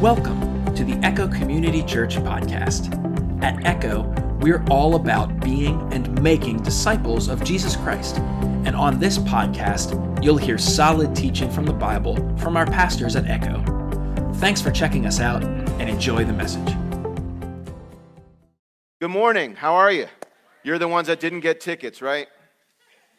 Welcome to the Echo Community Church podcast. At Echo, we're all about being and making disciples of Jesus Christ. And on this podcast, you'll hear solid teaching from the Bible from our pastors at Echo. Thanks for checking us out and enjoy the message. Good morning. How are you? You're the ones that didn't get tickets, right?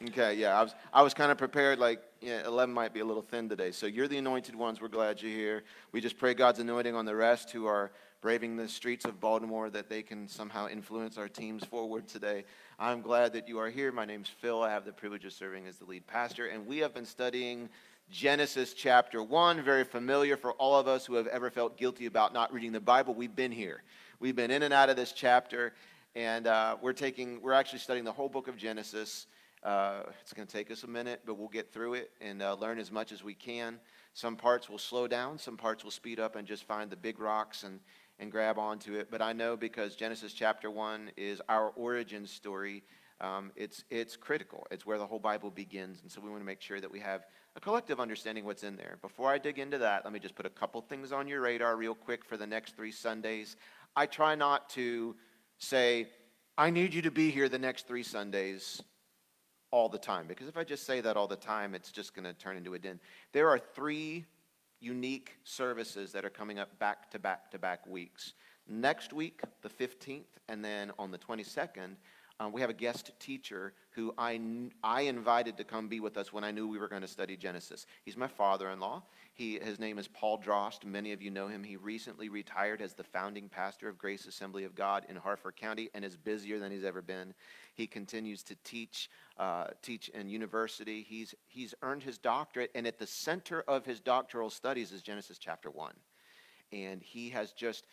Okay, yeah. I was, I was kind of prepared, like, yeah, 11 might be a little thin today. So you're the anointed ones. We're glad you're here. We just pray God's anointing on the rest who are braving the streets of Baltimore that they can somehow influence our teams forward today. I'm glad that you are here. My name's Phil. I have the privilege of serving as the lead pastor. And we have been studying Genesis chapter 1, very familiar for all of us who have ever felt guilty about not reading the Bible. We've been here. We've been in and out of this chapter. And uh, we're taking, we're actually studying the whole book of Genesis. Uh, it's going to take us a minute, but we'll get through it and uh, learn as much as we can. Some parts will slow down, some parts will speed up and just find the big rocks and, and grab onto it. But I know because Genesis chapter 1 is our origin story, um, it's, it's critical. It's where the whole Bible begins. And so we want to make sure that we have a collective understanding what's in there. Before I dig into that, let me just put a couple things on your radar real quick for the next three Sundays. I try not to say, I need you to be here the next three Sundays all the time. Because if I just say that all the time, it's just going to turn into a din. There are three unique services that are coming up back to back to back weeks. Next week, the 15th, and then on the 22nd, um, we have a guest teacher who I, I invited to come be with us when I knew we were going to study Genesis. He's my father in law. He, his name is Paul Drost. Many of you know him. He recently retired as the founding pastor of Grace Assembly of God in Harford County and is busier than he's ever been. He continues to teach, uh, teach in university. He's, he's earned his doctorate, and at the center of his doctoral studies is Genesis chapter 1. And he has just,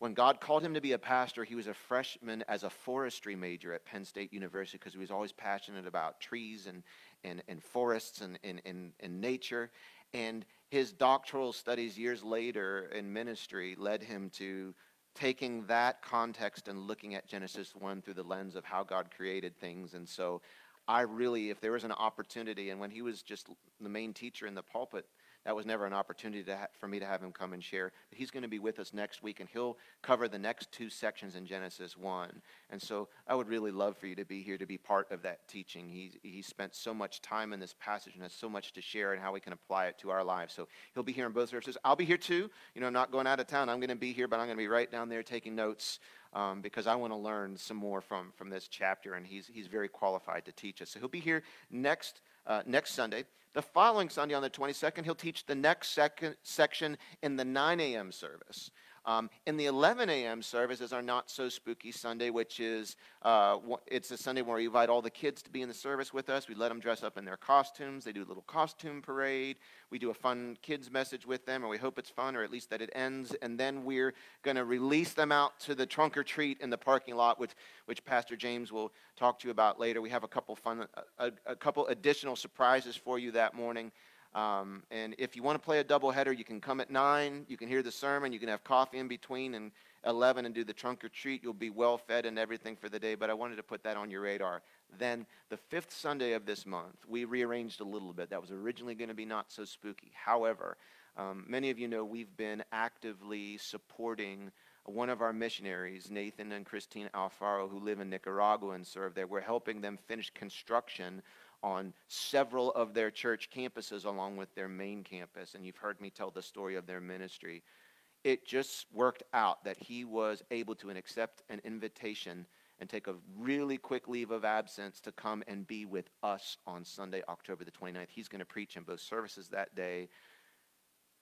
when God called him to be a pastor, he was a freshman as a forestry major at Penn State University because he was always passionate about trees and, and, and forests and, and, and, and nature. And his doctoral studies years later in ministry led him to taking that context and looking at Genesis 1 through the lens of how God created things. And so I really, if there was an opportunity, and when he was just the main teacher in the pulpit, that was never an opportunity for me to have him come and share. But he's going to be with us next week, and he'll cover the next two sections in Genesis 1. And so I would really love for you to be here to be part of that teaching. He, he spent so much time in this passage and has so much to share and how we can apply it to our lives. So he'll be here in both services. I'll be here too. You know, I'm not going out of town. I'm going to be here, but I'm going to be right down there taking notes. Um, because I want to learn some more from, from this chapter, and he's, he's very qualified to teach us. So he'll be here next, uh, next Sunday. The following Sunday on the 22nd, he'll teach the next section in the 9 a.m. service. Um, in the 11 a.m. service is our not so spooky Sunday, which is uh, it's a Sunday where we invite all the kids to be in the service with us. We let them dress up in their costumes. They do a little costume parade. We do a fun kids message with them, or we hope it's fun, or at least that it ends. And then we're going to release them out to the trunk or treat in the parking lot, which which Pastor James will talk to you about later. We have a couple fun, a, a couple additional surprises for you that morning. Um, and if you want to play a doubleheader, you can come at 9. You can hear the sermon. You can have coffee in between and 11 and do the trunk or treat. You'll be well fed and everything for the day. But I wanted to put that on your radar. Then the fifth Sunday of this month, we rearranged a little bit. That was originally going to be not so spooky. However, um, many of you know we've been actively supporting one of our missionaries, Nathan and Christine Alfaro, who live in Nicaragua and serve there. We're helping them finish construction on several of their church campuses along with their main campus. And you've heard me tell the story of their ministry. It just worked out that he was able to accept an invitation and take a really quick leave of absence to come and be with us on Sunday, October the 29th. He's going to preach in both services that day.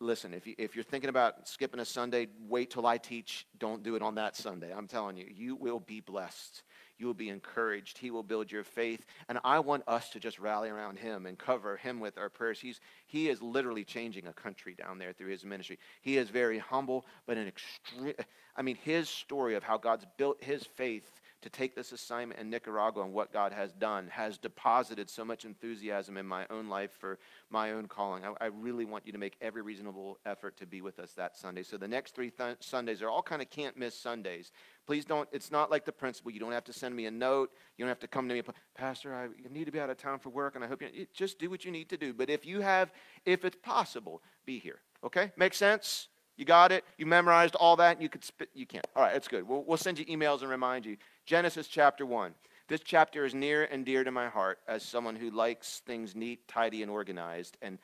Listen, if, you, if you're thinking about skipping a Sunday, wait till I teach. Don't do it on that Sunday. I'm telling you, you will be blessed you will be encouraged. He will build your faith. And I want us to just rally around him and cover him with our prayers. He's, he is literally changing a country down there through his ministry. He is very humble, but an extreme, I mean, his story of how God's built his faith to take this assignment in Nicaragua and what God has done has deposited so much enthusiasm in my own life for my own calling. I, I really want you to make every reasonable effort to be with us that Sunday. So the next three th- Sundays are all kind of can't miss Sundays. Please don't, it's not like the principal. You don't have to send me a note. You don't have to come to me, Pastor, I need to be out of town for work and I hope you, just do what you need to do. But if you have, if it's possible, be here. Okay? Make sense? You got it? You memorized all that? You could spit. You can't. All right, that's good. We'll, we'll send you emails and remind you. Genesis chapter 1. This chapter is near and dear to my heart as someone who likes things neat, tidy, and organized and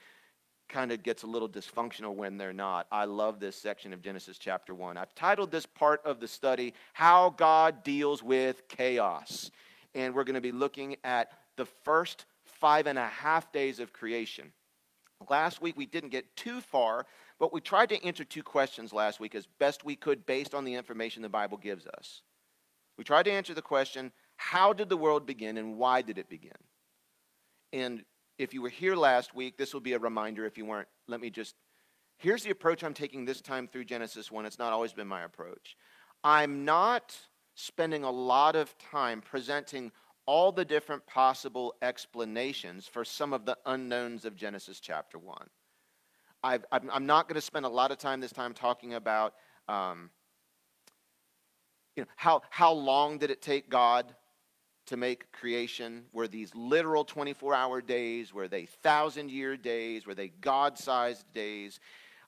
kind of gets a little dysfunctional when they're not. I love this section of Genesis chapter 1. I've titled this part of the study, How God Deals with Chaos. And we're going to be looking at the first five and a half days of creation. Last week we didn't get too far, but we tried to answer two questions last week as best we could based on the information the Bible gives us. We tried to answer the question how did the world begin and why did it begin? And if you were here last week, this will be a reminder. If you weren't, let me just. Here's the approach I'm taking this time through Genesis 1. It's not always been my approach. I'm not spending a lot of time presenting all the different possible explanations for some of the unknowns of Genesis chapter 1. i am not going to spend a lot of time this time talking about um, you know, how, how long did it take God to make creation? Were these literal 24 hour days? Were they thousand year days? Were they God sized days?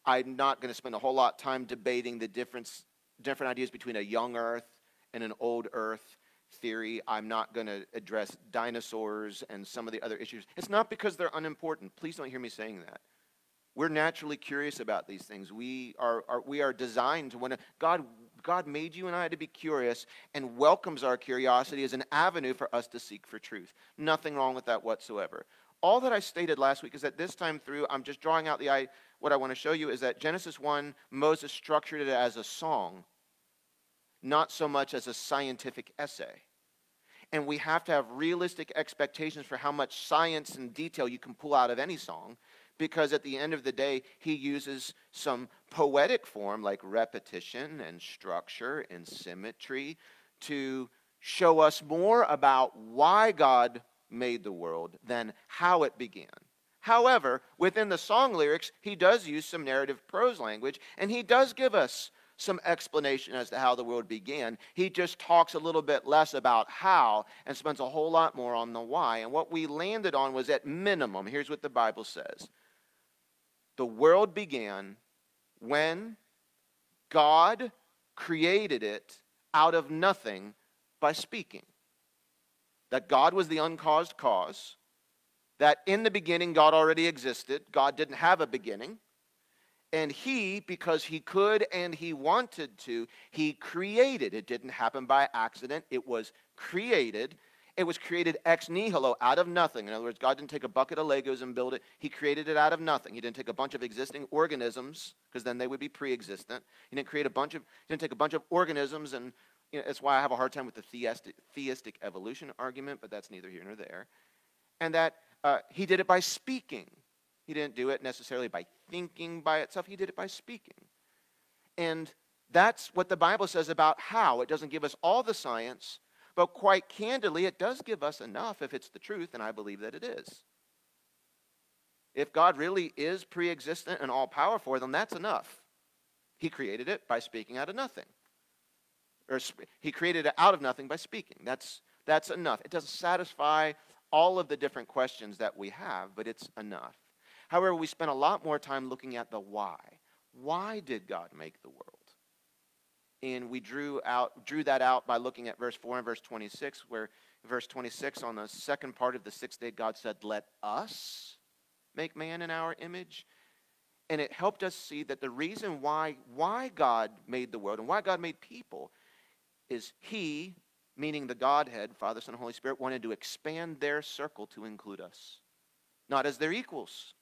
I'm not going to spend a whole lot of time debating the difference, different ideas between a young earth and an old earth theory. I'm not going to address dinosaurs and some of the other issues. It's not because they're unimportant. Please don't hear me saying that. We're naturally curious about these things. We are, are we are designed to want to. God, God made you and I to be curious and welcomes our curiosity as an avenue for us to seek for truth. Nothing wrong with that whatsoever. All that I stated last week is that this time through, I'm just drawing out the. Eye. What I want to show you is that Genesis 1, Moses structured it as a song not so much as a scientific essay. And we have to have realistic expectations for how much science and detail you can pull out of any song, because at the end of the day, he uses some poetic form like repetition and structure and symmetry to show us more about why God made the world than how it began. However, within the song lyrics, he does use some narrative prose language, and he does give us some explanation as to how the world began. He just talks a little bit less about how and spends a whole lot more on the why. And what we landed on was at minimum, here's what the Bible says The world began when God created it out of nothing by speaking. That God was the uncaused cause. That in the beginning, God already existed. God didn't have a beginning. And he, because he could and he wanted to, he created. It didn't happen by accident, it was created. It was created ex nihilo, out of nothing. In other words, God didn't take a bucket of Legos and build it. He created it out of nothing. He didn't take a bunch of existing organisms, because then they would be pre existent. He didn't create a bunch of, he didn't take a bunch of organisms, and you know, that's why I have a hard time with the theistic, theistic evolution argument, but that's neither here nor there. And that uh, he did it by speaking. He didn't do it necessarily by thinking by itself, he did it by speaking. And that's what the Bible says about how. It doesn't give us all the science, but quite candidly, it does give us enough if it's the truth, and I believe that it is. If God really is pre existent and all powerful, then that's enough. He created it by speaking out of nothing. Or he created it out of nothing by speaking. That's, that's enough. It doesn't satisfy all of the different questions that we have, but it's enough. However, we spend a lot more time looking at the why. Why did God make the world? And we drew out drew that out by looking at verse 4 and verse 26 where verse 26 on the second part of the sixth day God said, "Let us make man in our image." And it helped us see that the reason why why God made the world and why God made people is he meaning the Godhead, Father, Son, Holy Spirit, wanted to expand their circle to include us. Not as their equals,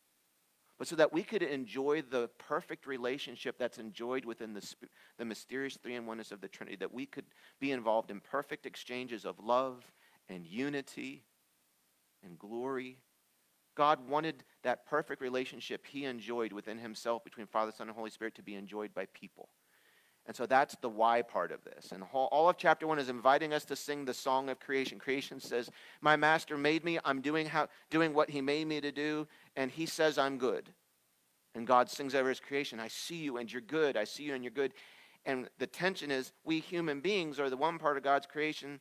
but so that we could enjoy the perfect relationship that's enjoyed within the, the mysterious three in oneness of the Trinity, that we could be involved in perfect exchanges of love and unity and glory. God wanted that perfect relationship he enjoyed within himself between Father, Son, and Holy Spirit to be enjoyed by people. And so that's the why part of this. And all of chapter one is inviting us to sing the song of creation. Creation says, My master made me. I'm doing, how, doing what he made me to do. And he says, I'm good. And God sings over his creation, I see you and you're good. I see you and you're good. And the tension is, we human beings are the one part of God's creation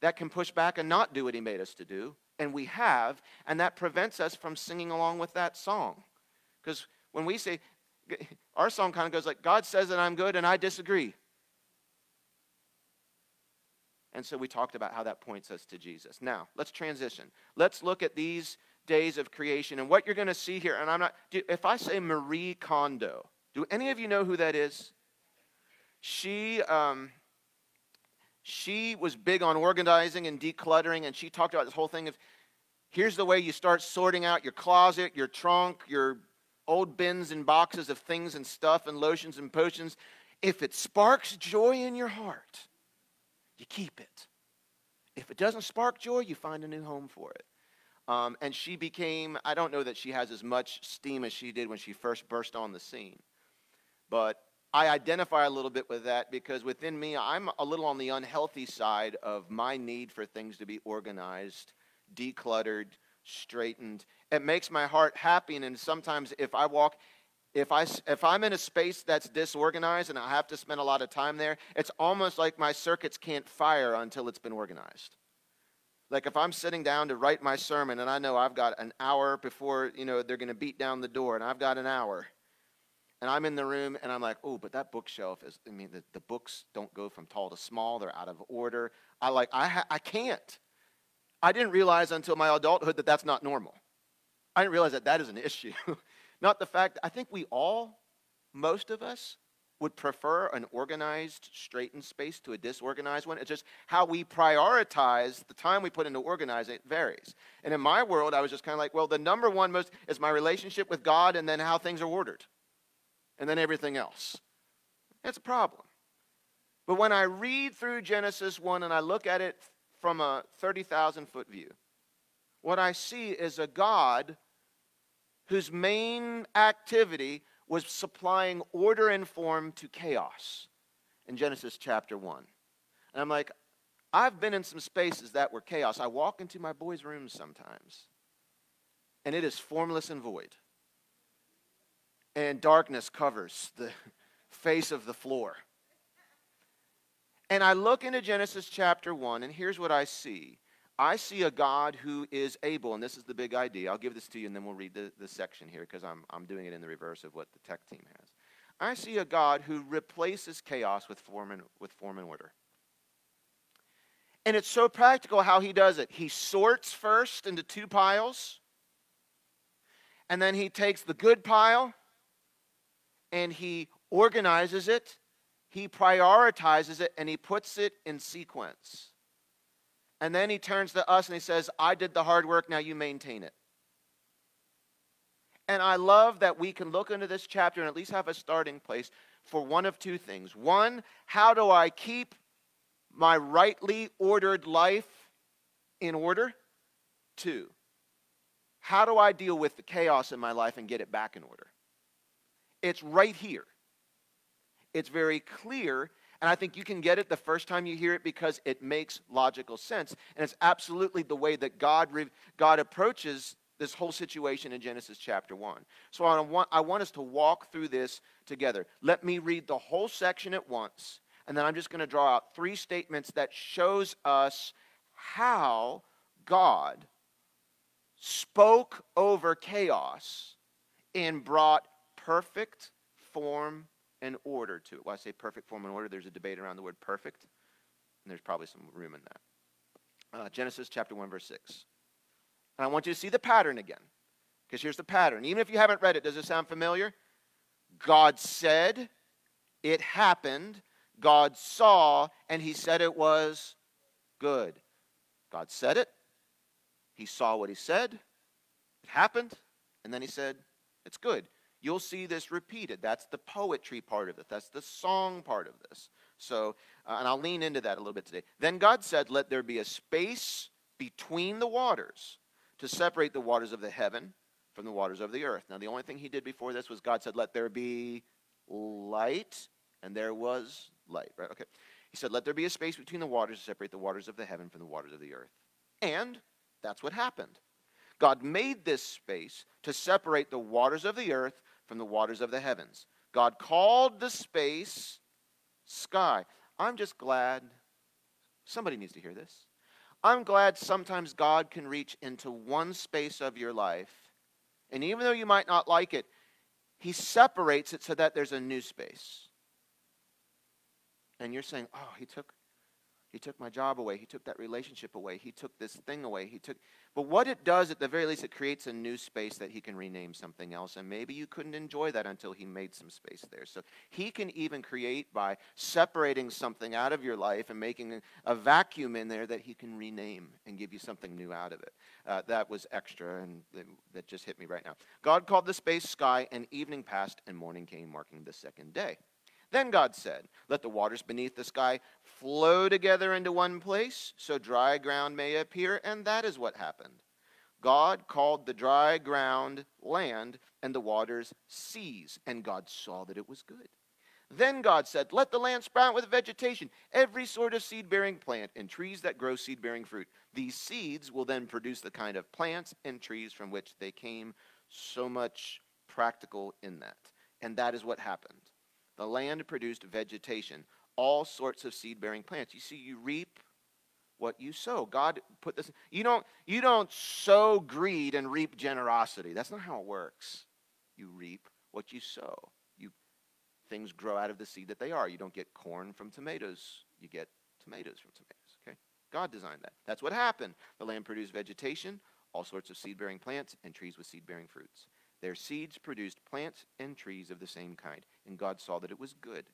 that can push back and not do what he made us to do. And we have. And that prevents us from singing along with that song. Because when we say, our song kind of goes like, God says that I'm good and I disagree. And so we talked about how that points us to Jesus. Now, let's transition. Let's look at these days of creation and what you're going to see here. And I'm not, if I say Marie Kondo, do any of you know who that is? She, um, she was big on organizing and decluttering, and she talked about this whole thing of here's the way you start sorting out your closet, your trunk, your old bins and boxes of things and stuff and lotions and potions. If it sparks joy in your heart, you keep it. If it doesn't spark joy, you find a new home for it. Um, and she became, I don't know that she has as much steam as she did when she first burst on the scene. But I identify a little bit with that because within me, I'm a little on the unhealthy side of my need for things to be organized, decluttered, straightened. It makes my heart happy. And sometimes if I walk, if, I, if I'm in a space that's disorganized and I have to spend a lot of time there, it's almost like my circuits can't fire until it's been organized. Like if I'm sitting down to write my sermon and I know I've got an hour before, you know, they're going to beat down the door and I've got an hour. And I'm in the room and I'm like, oh, but that bookshelf is, I mean, the, the books don't go from tall to small. They're out of order. I like, I, ha- I can't. I didn't realize until my adulthood that that's not normal. I didn't realize that that is an issue. Not the fact, I think we all, most of us, would prefer an organized, straightened space to a disorganized one. It's just how we prioritize the time we put into organizing it varies. And in my world, I was just kind of like, well, the number one most is my relationship with God and then how things are ordered. And then everything else. That's a problem. But when I read through Genesis 1 and I look at it from a 30,000 foot view, what I see is a God whose main activity was supplying order and form to chaos in Genesis chapter 1. And I'm like, I've been in some spaces that were chaos. I walk into my boys' rooms sometimes, and it is formless and void. And darkness covers the face of the floor. And I look into Genesis chapter 1, and here's what I see I see a God who is able, and this is the big idea. I'll give this to you, and then we'll read the, the section here because I'm, I'm doing it in the reverse of what the tech team has. I see a God who replaces chaos with form and, with form and order. And it's so practical how he does it. He sorts first into two piles, and then he takes the good pile and he organizes it, he prioritizes it, and he puts it in sequence. And then he turns to us and he says, I did the hard work, now you maintain it. And I love that we can look into this chapter and at least have a starting place for one of two things. One, how do I keep my rightly ordered life in order? Two, how do I deal with the chaos in my life and get it back in order? It's right here. It's very clear and I think you can get it the first time you hear it because it makes logical sense. And it's absolutely the way that God, God approaches this whole situation in Genesis chapter 1. So I want, I want us to walk through this together. Let me read the whole section at once, and then I'm just going to draw out three statements that shows us how God spoke over chaos and brought perfect form and order to it. I say perfect form and order, there's a debate around the word perfect, and there's probably some room in that. Uh, Genesis chapter 1, verse 6. And I want you to see the pattern again, because here's the pattern. Even if you haven't read it, does it sound familiar? God said, it happened, God saw, and he said it was good. God said it, he saw what he said, it happened, and then he said, it's good you'll see this repeated. That's the poetry part of it, that's the song part of this. So, uh, and I'll lean into that a little bit today. Then God said, Let there be a space between the waters to separate the waters of the heaven from the waters of the earth. Now, the only thing he did before this was God said, Let there be light, and there was light, right? Okay. He said, Let there be a space between the waters to separate the waters of the heaven from the waters of the earth. And that's what happened. God made this space to separate the waters of the earth from the waters of the heavens. God called the space sky. I'm just glad somebody needs to hear this. I'm glad sometimes God can reach into one space of your life, and even though you might not like it, he separates it so that there's a new space. And you're saying, oh, he took he took my job away. He took that relationship away. He took this thing away. He took But what it does at the very least it creates a new space that he can rename something else and maybe you couldn't enjoy that until he made some space there. So he can even create by separating something out of your life and making a vacuum in there that he can rename and give you something new out of it. Uh, that was extra and that just hit me right now. God called the space sky and evening passed and morning came marking the second day. Then God said, Let the waters beneath the sky flow together into one place, so dry ground may appear. And that is what happened. God called the dry ground land, and the waters seas. And God saw that it was good. Then God said, Let the land sprout with vegetation, every sort of seed bearing plant, and trees that grow seed bearing fruit. These seeds will then produce the kind of plants and trees from which they came. So much practical in that. And that is what happened. The land produced vegetation, all sorts of seed bearing plants. You see, you reap what you sow. God put this you don't you don't sow greed and reap generosity. That's not how it works. You reap what you sow. You things grow out of the seed that they are. You don't get corn from tomatoes. You get tomatoes from tomatoes, okay? God designed that. That's what happened. The land produced vegetation, all sorts of seed bearing plants and trees with seed bearing fruits. Their seeds produced plants and trees of the same kind, and God saw that it was good.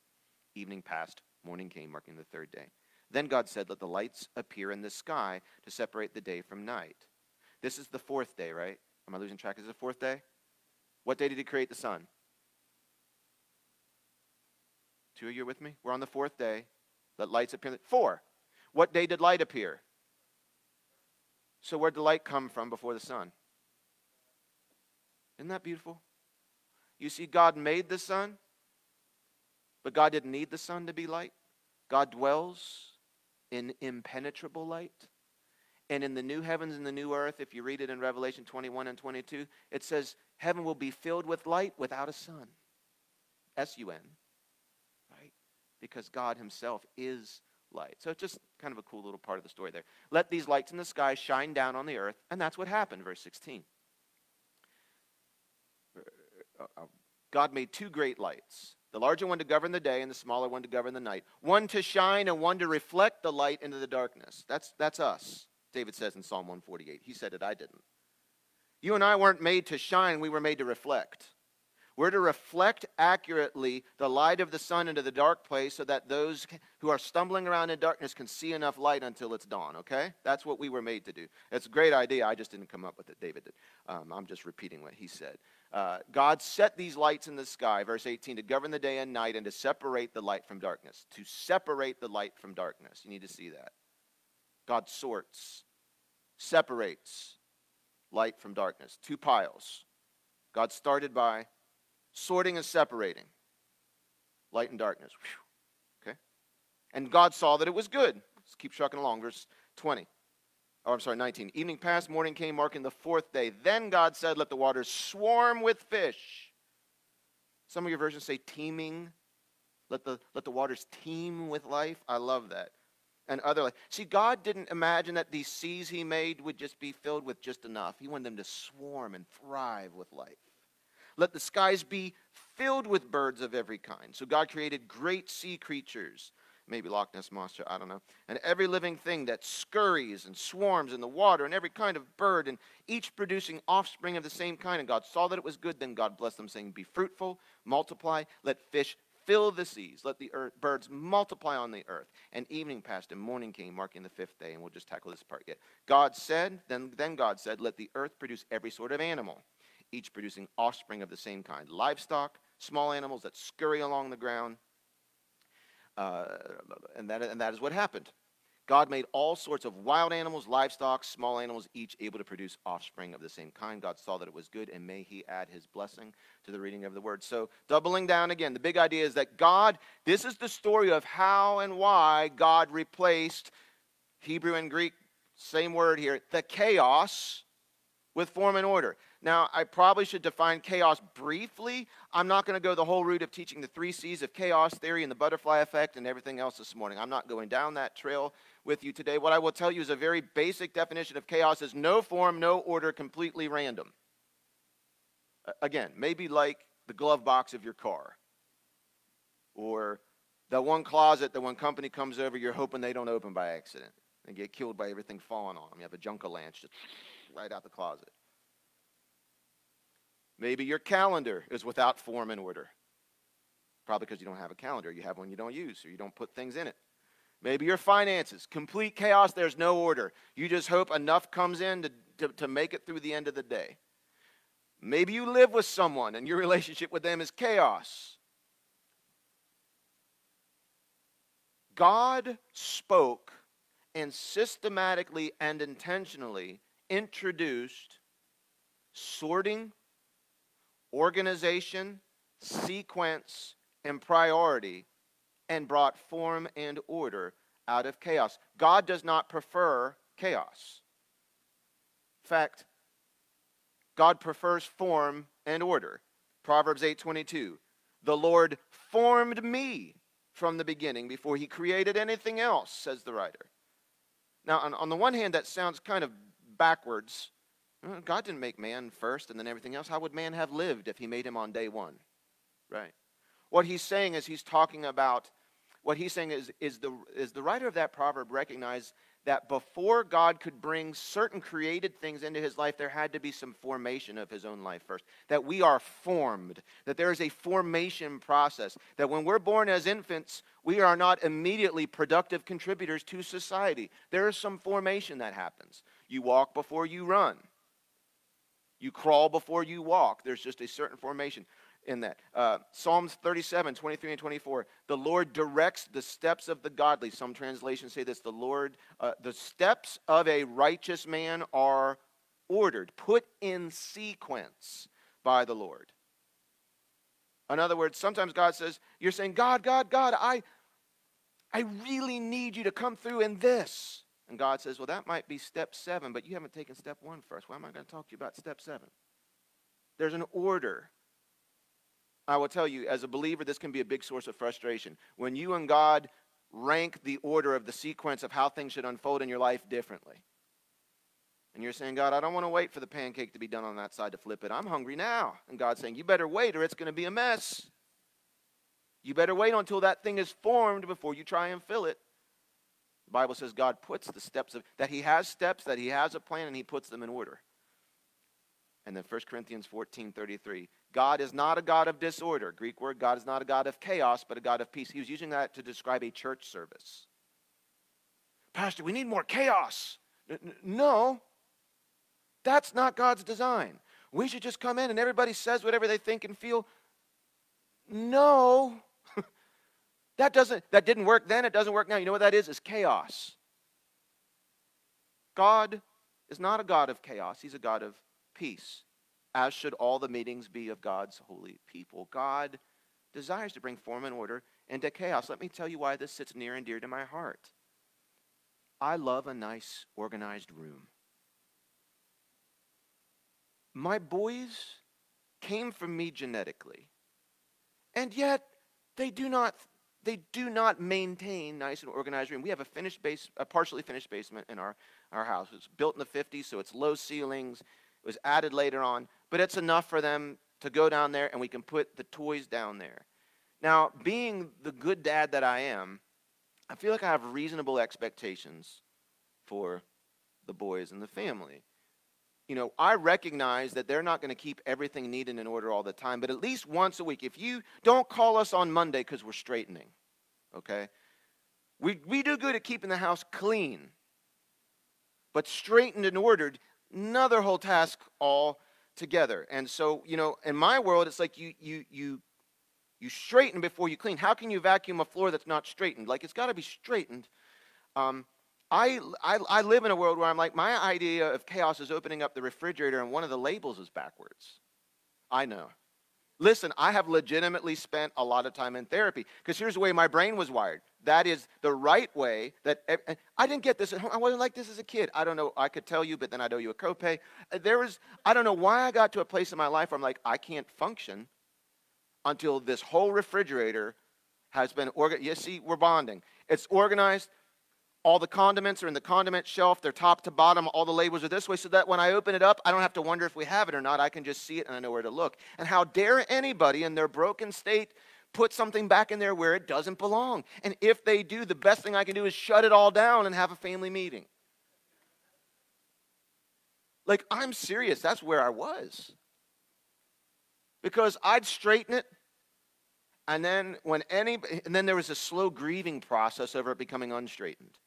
Evening passed, morning came, marking the third day. Then God said, Let the lights appear in the sky to separate the day from night. This is the fourth day, right? Am I losing track? Is it the fourth day? What day did he create the sun? Two of you are with me? We're on the fourth day. Let lights appear. Four. What day did light appear? So where did light come from before the sun? Isn't that beautiful? You see, God made the sun, but God didn't need the sun to be light. God dwells in impenetrable light. And in the new heavens and the new earth, if you read it in Revelation 21 and 22, it says, Heaven will be filled with light without a sun. S U N. Right? Because God Himself is light. So it's just kind of a cool little part of the story there. Let these lights in the sky shine down on the earth. And that's what happened, verse 16. Uh, uh, God made two great lights the larger one to govern the day and the smaller one to govern the night. One to shine and one to reflect the light into the darkness. That's, that's us, David says in Psalm 148. He said it, I didn't. You and I weren't made to shine, we were made to reflect. We're to reflect accurately the light of the sun into the dark place so that those who are stumbling around in darkness can see enough light until it's dawn, okay? That's what we were made to do. It's a great idea. I just didn't come up with it. David did. Um, I'm just repeating what he said. Uh, God set these lights in the sky, verse 18, to govern the day and night and to separate the light from darkness. To separate the light from darkness. You need to see that. God sorts, separates light from darkness. Two piles. God started by sorting and separating light and darkness. Whew. Okay? And God saw that it was good. Let's keep trucking along. Verse 20. Oh, I'm sorry, 19. Evening passed, morning came, marking the fourth day. Then God said, Let the waters swarm with fish. Some of your versions say teeming. Let the, let the waters teem with life. I love that. And other life. See, God didn't imagine that these seas he made would just be filled with just enough. He wanted them to swarm and thrive with life. Let the skies be filled with birds of every kind. So God created great sea creatures maybe Loch Ness Monster, I don't know. And every living thing that scurries and swarms in the water, and every kind of bird, and each producing offspring of the same kind. And God saw that it was good. Then God blessed them, saying, Be fruitful, multiply, let fish fill the seas, let the earth, birds multiply on the earth. And evening passed, and morning came, marking the fifth day. And we'll just tackle this part yet. God said, then, then God said, Let the earth produce every sort of animal, each producing offspring of the same kind livestock, small animals that scurry along the ground uh, and, that, and that is what happened. God made all sorts of wild animals, livestock, small animals, each able to produce offspring of the same kind. God saw that it was good, and may He add His blessing to the reading of the word. So, doubling down again, the big idea is that God, this is the story of how and why God replaced Hebrew and Greek, same word here, the chaos with form and order. Now, I probably should define chaos briefly. I'm not going to go the whole route of teaching the three C's of chaos theory and the butterfly effect and everything else this morning. I'm not going down that trail with you today. What I will tell you is a very basic definition of chaos is no form, no order, completely random. Again, maybe like the glove box of your car. Or that one closet that when company comes over, you're hoping they don't open by accident and get killed by everything falling on them. You have a Junkalance just right out the closet. Maybe your calendar is without form and order. Probably because you don't have a calendar. You have one you don't use, or you don't put things in it. Maybe your finances, complete chaos, there's no order. You just hope enough comes in to, to, to, make it through the end of the day. Maybe you live with someone and your relationship with them is chaos. God spoke and systematically and intentionally introduced sorting, organization, sequence, and priority and brought form and order out of chaos. God does not prefer chaos. In fact, God prefers form and order. Proverbs 8:22. The Lord formed me from the beginning before he created anything else, says the writer. Now, on, on the one hand, that sounds kind of backwards. God didn't make man first and then everything else. How would man have lived if he made him on day one? Right. What he's saying is he's talking about, what he's saying is, is, the, is the writer of that proverb recognized that before God could bring certain created things into his life, there had to be some formation of his own life first. That we are formed, that there is a formation process. That when we're born as infants, we are not immediately productive contributors to society. There is some formation that happens. You walk before you run, you crawl before you walk. There's just a certain formation in that. Uh, Psalms 37, 23 and 24. The Lord directs the steps of the godly. Some translations say this the Lord, uh, the steps of a righteous man are ordered, put in sequence by the Lord. In other words, sometimes God says, You're saying, God, God, God, I, I really need you to come through in this. And God says, Well, that might be step seven, but you haven't taken step one first. Why am I going to talk to you about step seven? There's an order I will tell you, as a believer, this can be a big source of frustration. When you and God rank the order of the sequence of how things should unfold in your life differently. And you're saying, God, I don't want to wait for the pancake to be done on that side to flip it. I'm hungry now. And God's saying, You better wait or it's going to be a mess. You better wait until that thing is formed before you try and fill it. The Bible says God puts the steps of, that He has steps, that He has a plan, and He puts them in order. And then 1 Corinthians 14 33. God is not a God of disorder. Greek word, God is not a God of chaos, but a God of peace. He was using that to describe a church service. Pastor, we need more chaos. No, that's not God's design. We should just come in and everybody says whatever they think and feel. No. That doesn't that didn't work then, it doesn't work now. You know what that is? Is chaos. God is not a God of chaos, he's a God of peace, as should all the meetings be of God's holy people. God desires to bring form and order into chaos. Let me tell you why this sits near and dear to my heart. I love a nice, organized room. My boys came from me genetically, and yet they do not they do not maintain nice and organized room. We have a finished base, a partially finished basement in our, our house. It's built in the 50s, so it's low ceilings. It was added later on, but it's enough for them to go down there and we can put the toys down there. Now, being the good dad that I am, I feel like I have reasonable expectations for the boys and the family. You know, I recognize that they're not going to keep everything and in order all the time, but at least once a week. If you don't call us on Monday because we're straightening, okay? We, we do good at keeping the house clean, but straightened and ordered another whole task all together. And so, you know, in my world, it's like you you you you straighten before you clean. How can you vacuum a floor that's not straightened? Like it's got to be straightened. Um, I, I, I live in a world where I'm like, my idea of chaos is opening up the refrigerator and one of the labels is backwards. I know. Listen, I have legitimately spent a lot of time in therapy because here's the way my brain was wired. That is the right way that I didn't get this at home. I wasn't like this as a kid. I don't know. I could tell you, but then I'd owe you a copay. Uh, there was, I don't know why I got to a place in my life where I'm like, I can't function until this whole refrigerator has been organized. You see, we're bonding. It's organized. All the condiments are in the condiment shelf. They're top to bottom. All the labels are this way so that when I open it up, I don't have to wonder if we have it or not. I can just see it and I know where to look. And how dare anybody in their broken state put something back in there where it doesn't belong? And if they do, the best thing I can do is shut it all down and have a family meeting. Like, I'm serious. That's where I was. Because I'd straighten it and then when any and then there was a slow grieving process over it becoming unstraightened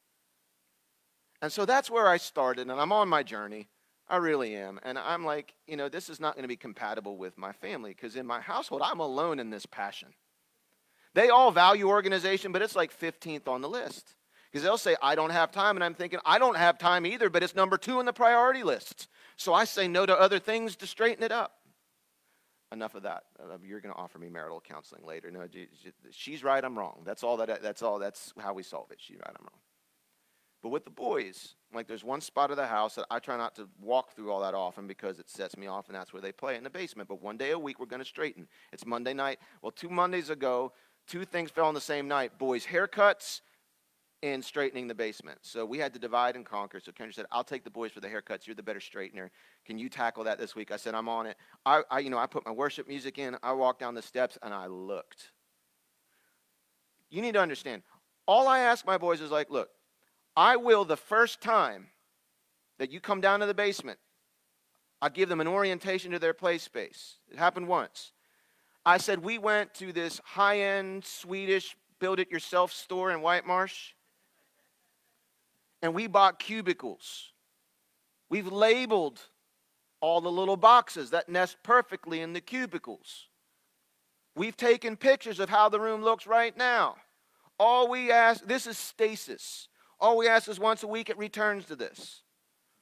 and so that's where I started, and I'm on my journey. I really am. And I'm like, you know, this is not going to be compatible with my family because in my household, I'm alone in this passion. They all value organization, but it's like 15th on the list. Because they'll say, I don't have time. And I'm thinking, I don't have time either, but it's number two in the priority list. So I say no to other things to straighten it up. Enough of that. Uh, you're going to offer me marital counseling later. No, she's right, I'm wrong. That's all that, that's all, that's how we solve it. She's right, I'm wrong. But with the boys, like there's one spot of the house that I try not to walk through all that often because it sets me off, and that's where they play in the basement. But one day a week, we're going to straighten. It's Monday night. Well, two Mondays ago, two things fell on the same night boys' haircuts and straightening the basement. So we had to divide and conquer. So Kendra said, I'll take the boys for the haircuts. You're the better straightener. Can you tackle that this week? I said, I'm on it. I, I you know, I put my worship music in. I walked down the steps and I looked. You need to understand. All I ask my boys is like, look, I will, the first time that you come down to the basement, I give them an orientation to their play space. It happened once. I said, We went to this high end Swedish build it yourself store in White Marsh, and we bought cubicles. We've labeled all the little boxes that nest perfectly in the cubicles. We've taken pictures of how the room looks right now. All we ask, this is stasis. All we ask is once a week it returns to this.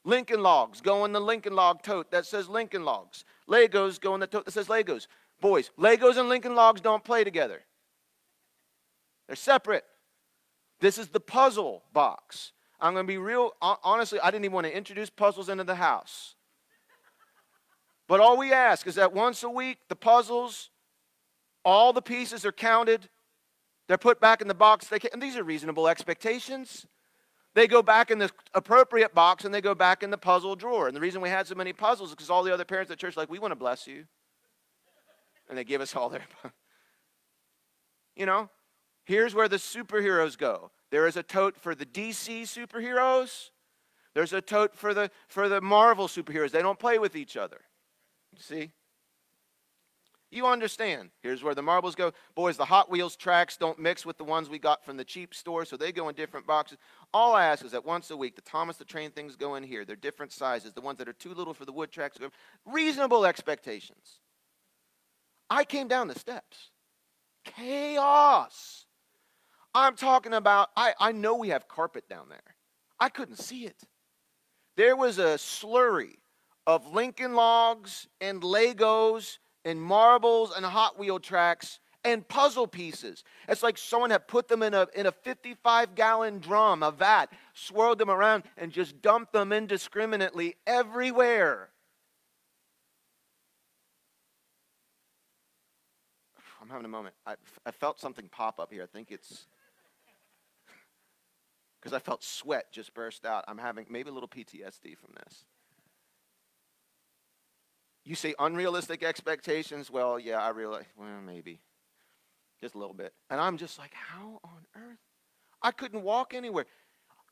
Lincoln logs go in the Lincoln log tote that says Lincoln logs. Legos go in the tote that says Legos. Boys, Legos and Lincoln logs don't play together. They're separate. This is the puzzle box. I'm going to be real honestly, I didn't even want to introduce puzzles into the house. But all we ask is that once a week the puzzles all the pieces are counted. They're put back in the box. They can, and these are reasonable expectations. They go back in the appropriate box and they go back in the puzzle drawer. And the reason we had so many puzzles is because all the other parents at church like, we want to bless you. And they give us all their. you know, here's where the superheroes go. There is a tote for the DC superheroes. There's a tote for the for the Marvel superheroes. They don't play with each other. See? You understand. Here's where the marbles go. Boys, the Hot Wheels tracks don't mix with the ones we got from the cheap store, so they go in different boxes. All I ask is that once a week, the Thomas the Train things go in here. They're different sizes. The ones that are too little for the wood tracks go. Reasonable expectations. I came down the steps. Chaos. I'm talking about, I, I know we have carpet down there. I couldn't see it. There was a slurry of Lincoln logs and Legos and marbles and Hot Wheel tracks and puzzle pieces. It's like someone had put them in a, in a 55 gallon drum, a vat, swirled them around, and just dumped them indiscriminately everywhere. I'm having a moment. I, I felt something pop up here. I think it's because I felt sweat just burst out. I'm having maybe a little PTSD from this. You say unrealistic expectations. Well, yeah, I realize, well, maybe. Just a little bit. And I'm just like, how on earth? I couldn't walk anywhere.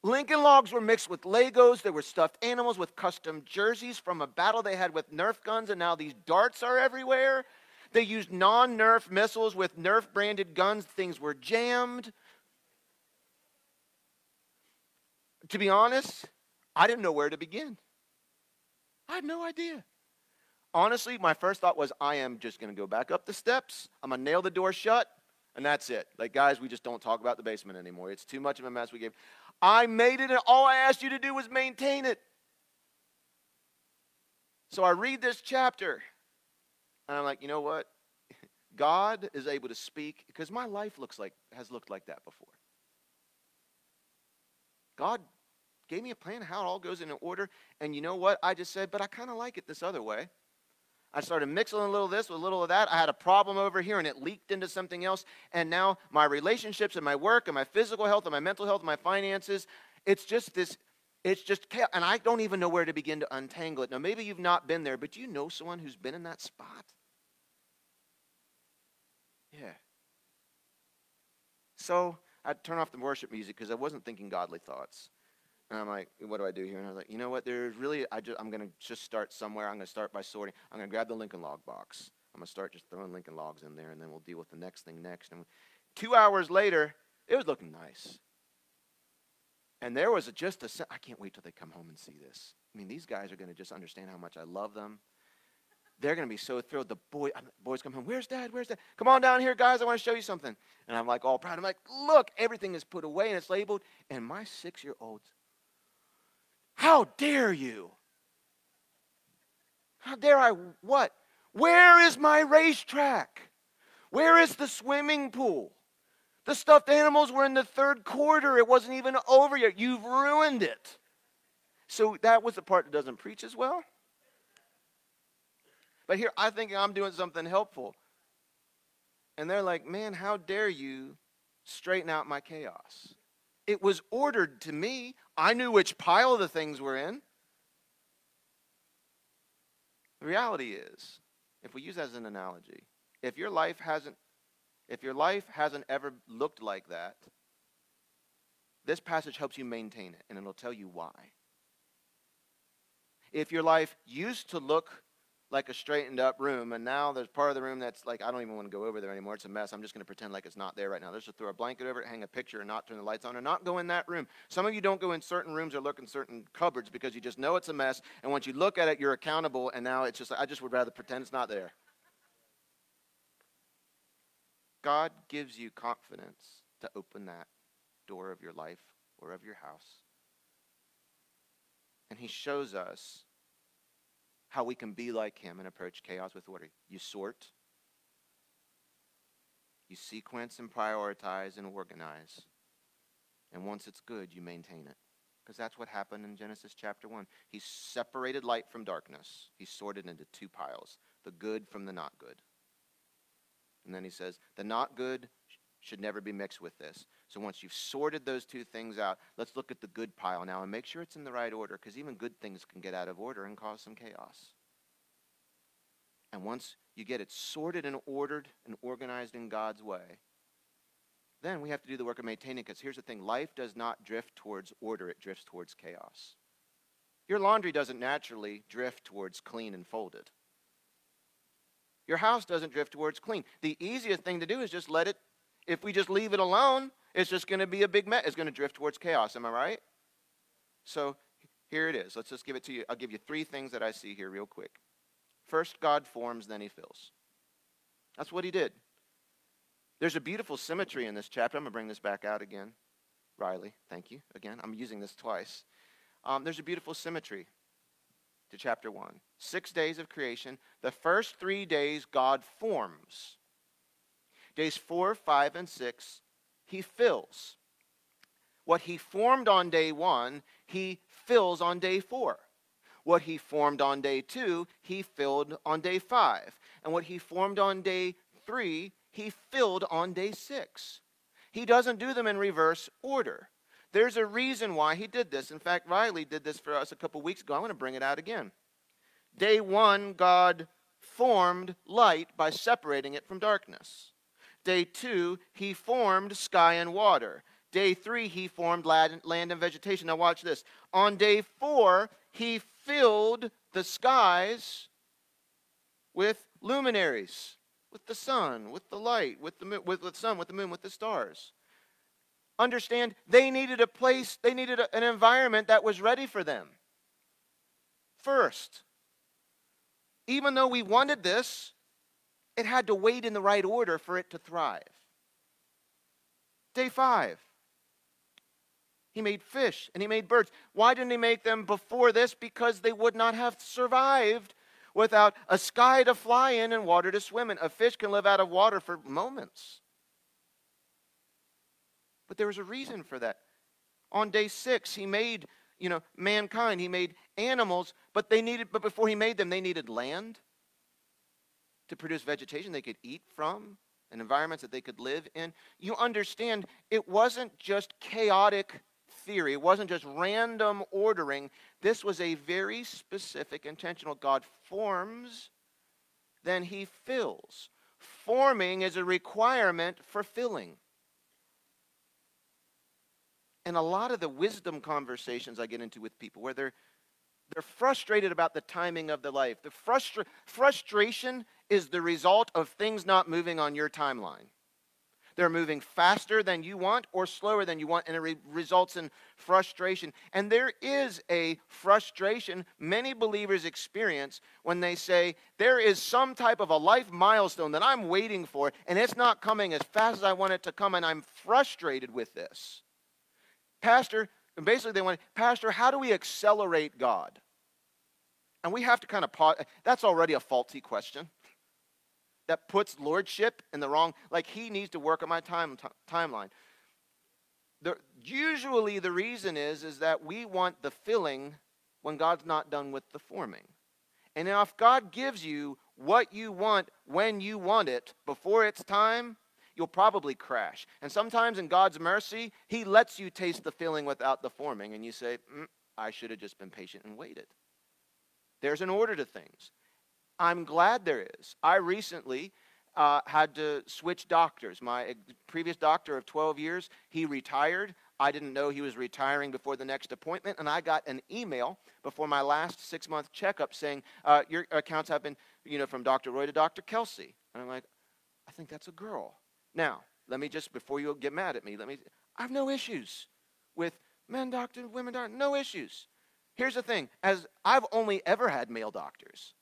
Lincoln logs were mixed with Legos. There were stuffed animals with custom jerseys from a battle they had with Nerf guns, and now these darts are everywhere. They used non Nerf missiles with Nerf branded guns. Things were jammed. To be honest, I didn't know where to begin. I had no idea honestly, my first thought was, I am just going to go back up the steps. I'm going to nail the door shut, and that's it. Like, guys, we just don't talk about the basement anymore. It's too much of a mess we gave. I made it, and all I asked you to do was maintain it. So I read this chapter, and I'm like, you know what? God is able to speak because my life looks like has looked like that before. God gave me a plan how it all goes in order, and you know what? I just said, but I kind of like it this other way. I started mixing a little of this with a little of that. I had a problem over here and it leaked into something else. And now my relationships and my work and my physical health and my mental health and my finances, It's just this, it's just chaos. And I don't even know where to begin to untangle it. Now, maybe you've not been there, but do you know someone who's been in that spot? Yeah. So I'd turn off the worship music because I wasn't thinking godly thoughts. And I'm like, what do I do here? And I was like, you know what? There's really, I just, I'm going to just start somewhere. I'm going to start by sorting. I'm going to grab the Lincoln log box. I'm going to start just throwing Lincoln logs in there, and then we'll deal with the next thing next. And two hours later, it was looking nice. And there was a, just a, I can't wait till they come home and see this. I mean, these guys are going to just understand how much I love them. They're going to be so thrilled. The boy, boys come home. Where's dad? Where's dad? Come on down here, guys. I want to show you something. And I'm like all proud. I'm like, look, everything is put away and it's labeled. And my six year olds, how dare you? How dare I what? Where is my racetrack? Where is the swimming pool? The stuffed animals were in the third quarter. It wasn't even over yet. You've ruined it. So that was the part that doesn't preach as well. But here, I think I'm doing something helpful. And they're like, man, how dare you straighten out my chaos? It was ordered to me. I knew which pile the things were in. The reality is, if we use that as an analogy, if your life hasn't if your life hasn't ever looked like that, this passage helps you maintain it and it'll tell you why. If your life used to look like a straightened up room, and now there's part of the room that's like, I don't even want to go over there anymore. It's a mess. I'm just going to pretend like it's not there right now. Let's just throw a blanket over it, hang a picture, and not turn the lights on, and not go in that room. Some of you don't go in certain rooms or look in certain cupboards because you just know it's a mess, and once you look at it, you're accountable, and now it's just like, I just would rather pretend it's not there. God gives you confidence to open that door of your life or of your house. And He shows us how we can be like him and approach chaos with order. You sort, you sequence and prioritize and organize. And once it's good, you maintain it. Because that's what happened in Genesis chapter 1. He separated light from darkness, he sorted into two piles the good from the not good. And then he says, the not good should never be mixed with this. So once you've sorted those two things out, let's look at the good pile now and make sure it's in the right order because even good things can get out of order and cause some chaos. And once you get it sorted and ordered and organized in God's way, then we have to do the work of maintaining because here's the thing life does not drift towards order, it drifts towards chaos. Your laundry doesn't naturally drift towards clean and folded. Your house doesn't drift towards clean. The easiest thing to do is just let it, if we just leave it alone, it's just going to be a big mess. It's going to drift towards chaos. Am I right? So here it is. Let's just give it to you. I'll give you three things that I see here, real quick. First, God forms, then he fills. That's what he did. There's a beautiful symmetry in this chapter. I'm going to bring this back out again. Riley, thank you. Again, I'm using this twice. Um, there's a beautiful symmetry to chapter 1. Six days of creation. The first three days, God forms. Days 4, 5, and 6, he fills. What he formed on day one, he fills on day four. What he formed on day two, he filled on day five. And what he formed on day three, he filled on day six. He doesn't do them in reverse order. There's a reason why he did this. In fact, Riley did this for us a couple weeks ago. I'm going to bring it out again. Day one, God formed light by separating it from darkness. Day two, he formed sky and water. Day three, he formed land and vegetation. Now, watch this. On day four, he filled the skies with luminaries, with the sun, with the light, with the, with, with the sun, with the moon, with the stars. Understand, they needed a place, they needed a, an environment that was ready for them. First, even though we wanted this, it had to wait in the right order for it to thrive. Day five, he made fish and he made birds. Why didn't he make them before this? Because they would not have survived without a sky to fly in and water to swim in. A fish can live out of water for moments. But there was a reason for that. On day six, he made, you know, mankind. He made animals, but they needed, but before he made them, they needed land to produce vegetation they could eat from and environments that they could live in. You understand, it wasn't just chaotic theory. It wasn't just random ordering. This was a very specific, intentional. God forms, then he fills. Forming is a requirement for filling. And a lot of the wisdom conversations I get into with people where they're they're frustrated about the timing of the life. The frustra- frustration is the result of things not moving on your timeline. They're moving faster than you want or slower than you want, and it re- results in frustration. And there is a frustration many believers experience when they say, There is some type of a life milestone that I'm waiting for, and it's not coming as fast as I want it to come, and I'm frustrated with this. Pastor, and basically they want, Pastor, how do we accelerate God? And we have to kind of pause. That's already a faulty question that puts lordship in the wrong, like he needs to work on my time, t- timeline. The, usually the reason is, is that we want the filling when God's not done with the forming. And if God gives you what you want when you want it before it's time, you'll probably crash. And sometimes in God's mercy, He lets you taste the feeling without the forming, and you say, mm, I should have just been patient and waited. There's an order to things. I'm glad there is. I recently uh, had to switch doctors. My previous doctor of 12 years, he retired. I didn't know he was retiring before the next appointment, and I got an email before my last six month checkup saying, uh, Your accounts have been, you know, from Dr. Roy to Dr. Kelsey. And I'm like, I think that's a girl. Now, let me just, before you get mad at me, let me, I have no issues with men doctor, women doctor, no issues. Here's the thing as I've only ever had male doctors.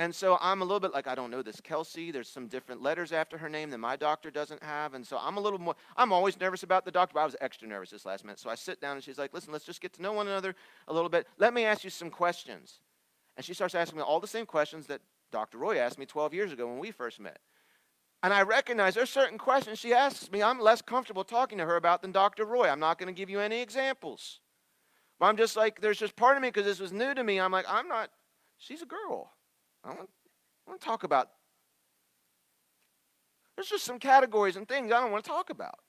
And so I'm a little bit like, I don't know this Kelsey. There's some different letters after her name that my doctor doesn't have. And so I'm a little more, I'm always nervous about the doctor, but I was extra nervous this last minute. So I sit down and she's like, listen, let's just get to know one another a little bit. Let me ask you some questions. And she starts asking me all the same questions that Dr. Roy asked me 12 years ago when we first met. And I recognize there's certain questions she asks me I'm less comfortable talking to her about than Dr. Roy. I'm not going to give you any examples. But I'm just like, there's just part of me because this was new to me. I'm like, I'm not, she's a girl. I want, I want to talk about. There's just some categories and things I don't want to talk about.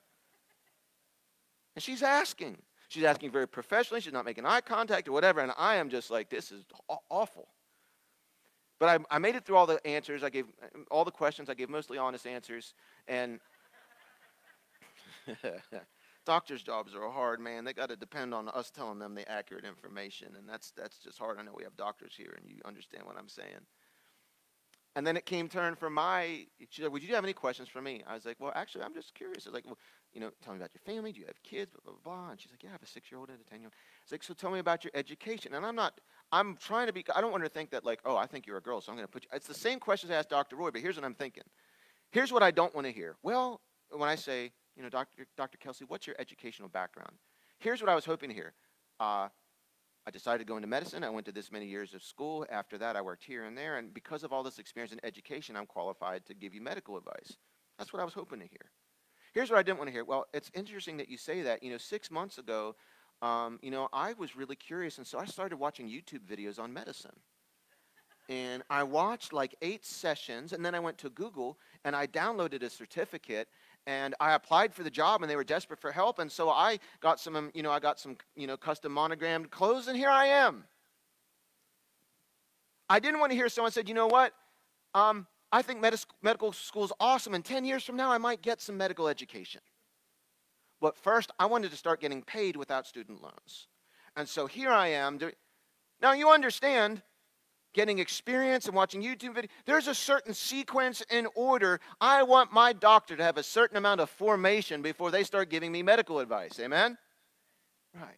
And she's asking. She's asking very professionally. She's not making eye contact or whatever. And I am just like, this is awful. But I, I made it through all the answers. I gave all the questions. I gave mostly honest answers. And doctors' jobs are hard, man. They got to depend on us telling them the accurate information, and that's that's just hard. I know we have doctors here, and you understand what I'm saying. And then it came turn for my, she said, would you have any questions for me? I was like, well, actually, I'm just curious. I was like, well, you know, tell me about your family. Do you have kids? Blah, blah, blah. And she's like, yeah, I have a six-year-old and a 10-year-old. It's like, so tell me about your education. And I'm not, I'm trying to be, I don't want her to think that like, oh, I think you're a girl, so I'm going to put you, it's the same questions I asked Dr. Roy, but here's what I'm thinking. Here's what I don't want to hear. Well, when I say, you know, Dr. Dr. Kelsey, what's your educational background? Here's what I was hoping to hear. Uh, I decided to go into medicine. I went to this many years of school. After that, I worked here and there. And because of all this experience in education, I'm qualified to give you medical advice. That's what I was hoping to hear. Here's what I didn't want to hear. Well, it's interesting that you say that. You know, six months ago, um, you know, I was really curious. And so I started watching YouTube videos on medicine. And I watched like eight sessions. And then I went to Google and I downloaded a certificate and I applied for the job and they were desperate for help and so I got some um, you know I got some you know custom monogrammed clothes and here I am. I didn't want to hear someone said, "You know what? Um, I think med- medical school is awesome and 10 years from now I might get some medical education." But first, I wanted to start getting paid without student loans. And so here I am. Now you understand getting experience and watching YouTube videos. There's a certain sequence and order. I want my doctor to have a certain amount of formation before they start giving me medical advice. Amen? Right.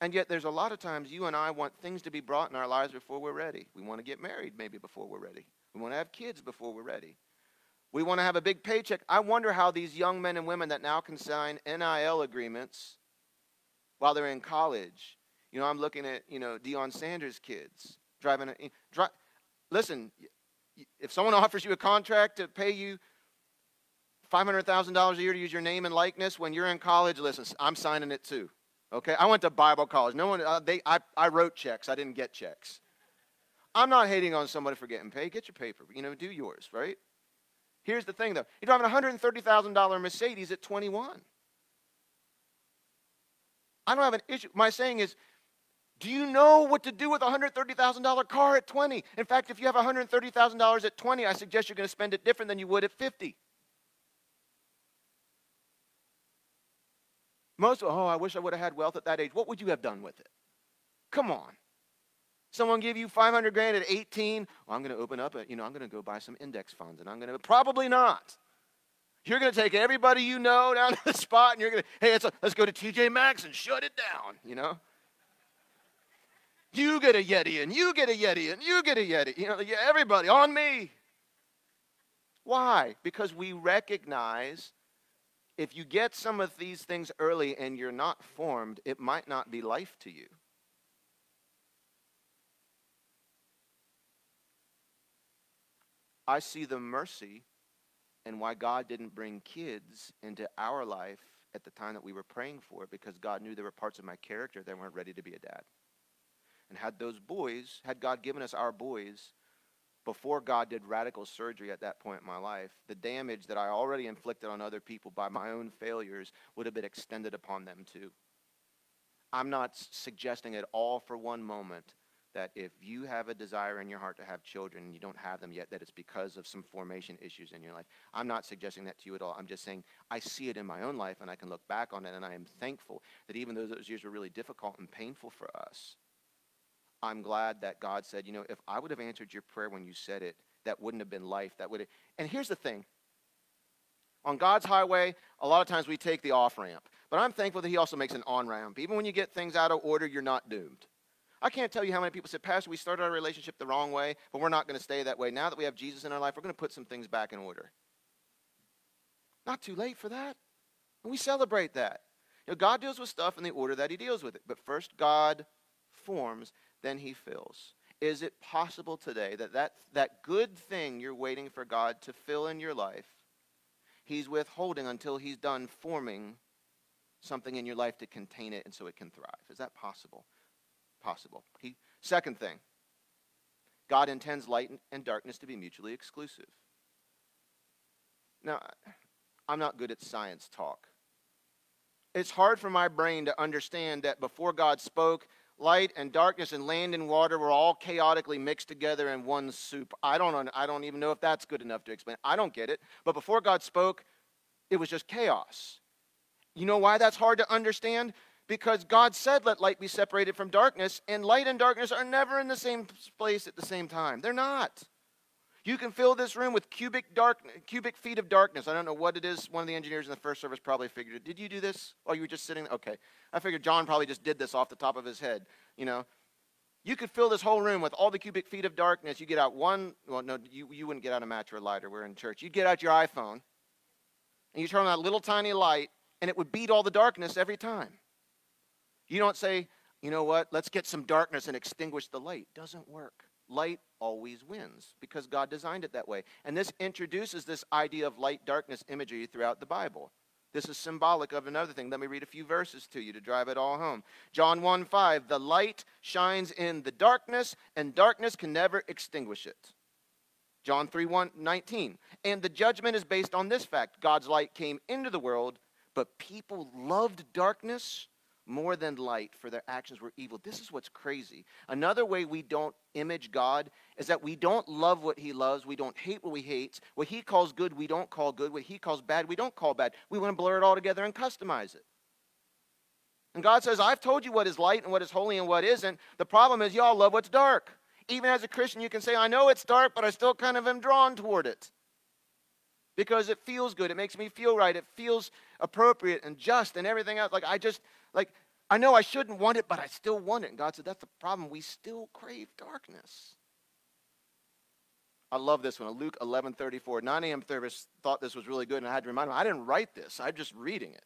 And yet, there's a lot of times you and I want things to be brought in our lives before we're ready. We want to get married maybe before we're ready. We want to have kids before we're ready. We want to have a big paycheck. I wonder how these young men and women that now can sign NIL agreements while they're in college you know, I'm looking at, you know, Deion Sanders' kids driving. A, dri- listen, if someone offers you a contract to pay you $500,000 a year to use your name and likeness when you're in college, listen, I'm signing it too. Okay? I went to Bible college. No one, uh, they, I, I wrote checks. I didn't get checks. I'm not hating on somebody for getting paid. Get your paper. You know, do yours, right? Here's the thing, though. You're driving a $130,000 Mercedes at 21. I don't have an issue. My saying is, do you know what to do with a $130,000 car at 20? In fact, if you have $130,000 at 20, I suggest you're going to spend it different than you would at 50. Most, oh, I wish I would have had wealth at that age. What would you have done with it? Come on. Someone give you 500 grand at 18. Well, I'm going to open up, a, you know, I'm going to go buy some index funds, and I'm going to, probably not. You're going to take everybody you know down to the spot, and you're going to, hey, a, let's go to TJ Maxx and shut it down, you know? You get a Yeti, and you get a Yeti, and you get a Yeti. You know, everybody on me. Why? Because we recognize if you get some of these things early and you're not formed, it might not be life to you. I see the mercy and why God didn't bring kids into our life at the time that we were praying for it because God knew there were parts of my character that weren't ready to be a dad. And had those boys, had God given us our boys before God did radical surgery at that point in my life, the damage that I already inflicted on other people by my own failures would have been extended upon them too. I'm not suggesting at all for one moment that if you have a desire in your heart to have children and you don't have them yet, that it's because of some formation issues in your life. I'm not suggesting that to you at all. I'm just saying I see it in my own life and I can look back on it and I am thankful that even though those years were really difficult and painful for us, I'm glad that God said, you know, if I would have answered your prayer when you said it, that wouldn't have been life. That would have, and here's the thing. On God's highway, a lot of times we take the off ramp. But I'm thankful that He also makes an on ramp. Even when you get things out of order, you're not doomed. I can't tell you how many people said, Pastor, we started our relationship the wrong way, but we're not going to stay that way. Now that we have Jesus in our life, we're going to put some things back in order. Not too late for that. And we celebrate that. You know, God deals with stuff in the order that He deals with it. But first, God forms, then He fills. Is it possible today that, that that good thing you're waiting for God to fill in your life, He's withholding until He's done forming something in your life to contain it and so it can thrive? Is that possible? Possible. He, second thing, God intends light and darkness to be mutually exclusive. Now, I'm not good at science talk. It's hard for my brain to understand that before God spoke, light and darkness and land and water were all chaotically mixed together in one soup. I don't, I don't even know if that's good enough to explain. I don't get it. But before God spoke, it was just chaos. You know why that's hard to understand? Because God said, Let light be separated from darkness, and light and darkness are never in the same place at the same time. They're not. You can fill this room with cubic, dark, cubic feet of darkness. I don't know what it is. One of the engineers in the first service probably figured it. Did you do this? Oh, you were just sitting? Okay. I figured John probably just did this off the top of his head. You know, you could fill this whole room with all the cubic feet of darkness. You get out one, well, no, you, you wouldn't get out a match or a lighter. We're in church. You'd get out your iPhone, and you turn on that little tiny light, and it would beat all the darkness every time. You don't say, you know what, let's get some darkness and extinguish the light. Doesn't work. Light always wins because God designed it that way. And this introduces this idea of light darkness imagery throughout the Bible. This is symbolic of another thing. Let me read a few verses to you to drive it all home. John 1 5, the light shines in the darkness, and darkness can never extinguish it. John 3 1, 19, and the judgment is based on this fact God's light came into the world, but people loved darkness more than light, for their actions were evil. This is what's crazy. Another way we don't image God is that we don't love what He loves. We don't hate what He hates. What He calls good, we don't call good. What He calls bad, we don't call bad. We want to blur it all together and customize it. And God says, I've told you what is light and what is holy and what isn't. The problem is, y'all love what's dark. Even as a Christian, you can say, I know it's dark, but I still kind of am drawn toward it because it feels good. It makes me feel right. It feels appropriate and just and everything else. Like, I just, like, I know I shouldn't want it, but I still want it. And God said, That's the problem. We still crave darkness. I love this one. Luke 11 34. 9 a.m. service thought this was really good, and I had to remind him I didn't write this, I'm just reading it.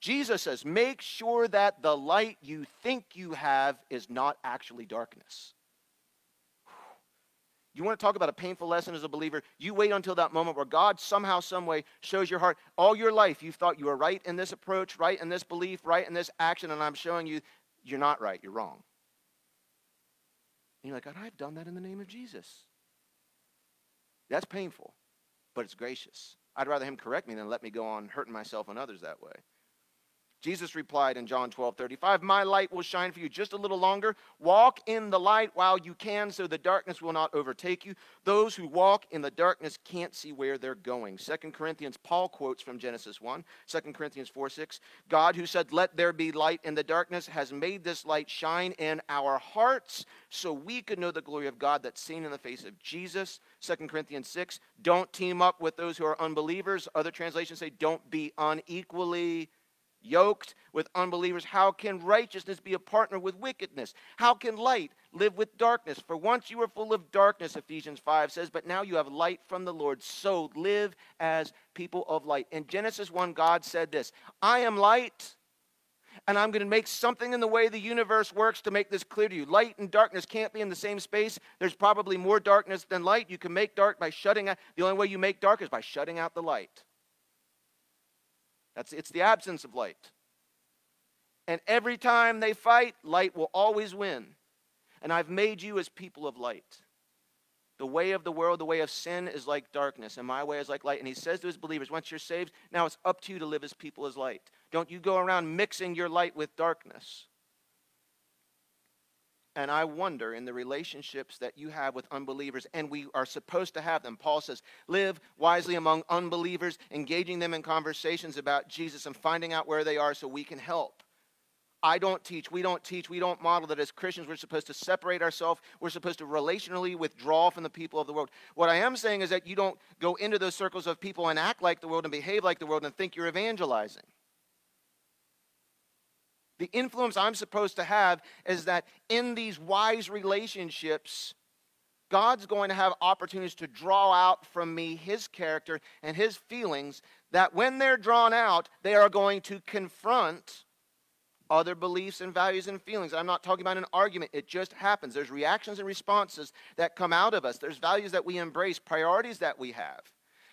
Jesus says, Make sure that the light you think you have is not actually darkness. You want to talk about a painful lesson as a believer? You wait until that moment where God somehow, some way shows your heart. All your life, you've thought you were right in this approach, right in this belief, right in this action, and I'm showing you you're not right, you're wrong. And you're like, God, I've done that in the name of Jesus. That's painful, but it's gracious. I'd rather Him correct me than let me go on hurting myself and others that way. Jesus replied in John 12 35, My light will shine for you just a little longer. Walk in the light while you can, so the darkness will not overtake you. Those who walk in the darkness can't see where they're going. 2 Corinthians, Paul quotes from Genesis 1, 2 Corinthians 4 6. God, who said, Let there be light in the darkness, has made this light shine in our hearts so we could know the glory of God that's seen in the face of Jesus. 2 Corinthians 6. Don't team up with those who are unbelievers. Other translations say, Don't be unequally yoked with unbelievers? How can righteousness be a partner with wickedness? How can light live with darkness? For once you were full of darkness, Ephesians 5 says, but now you have light from the Lord. So live as people of light. In Genesis 1, God said this I am light. And I'm going to make something in the way the universe works to make this clear to you. Light and darkness can't be in the same space. There's probably more darkness than light. You can make dark by shutting out. The only way you make dark is by shutting out the light. That's, it's the absence of light. And every time they fight, light will always win. And I've made you as people of light. The way of the world, the way of sin is like darkness, and my way is like light. And he says to his believers, once you're saved, now it's up to you to live as people as light. Don't you go around mixing your light with darkness. And I wonder in the relationships that you have with unbelievers, and we are supposed to have them. Paul says, live wisely among unbelievers, engaging them in conversations about Jesus and finding out where they are so we can help. I don't teach, we don't teach, we don't model that as Christians we're supposed to separate ourselves. We're supposed to relationally withdraw from the people of the world. What I am saying is that you don't go into those circles of people and act like the world and behave like the world and think you're evangelizing. The influence I'm supposed to have is that in these wise relationships, God's going to have opportunities to draw out from me his character and his feelings that when they're drawn out, they are going to confront other beliefs and values and feelings. I'm not talking about an argument, it just happens. There's reactions and responses that come out of us, there's values that we embrace, priorities that we have.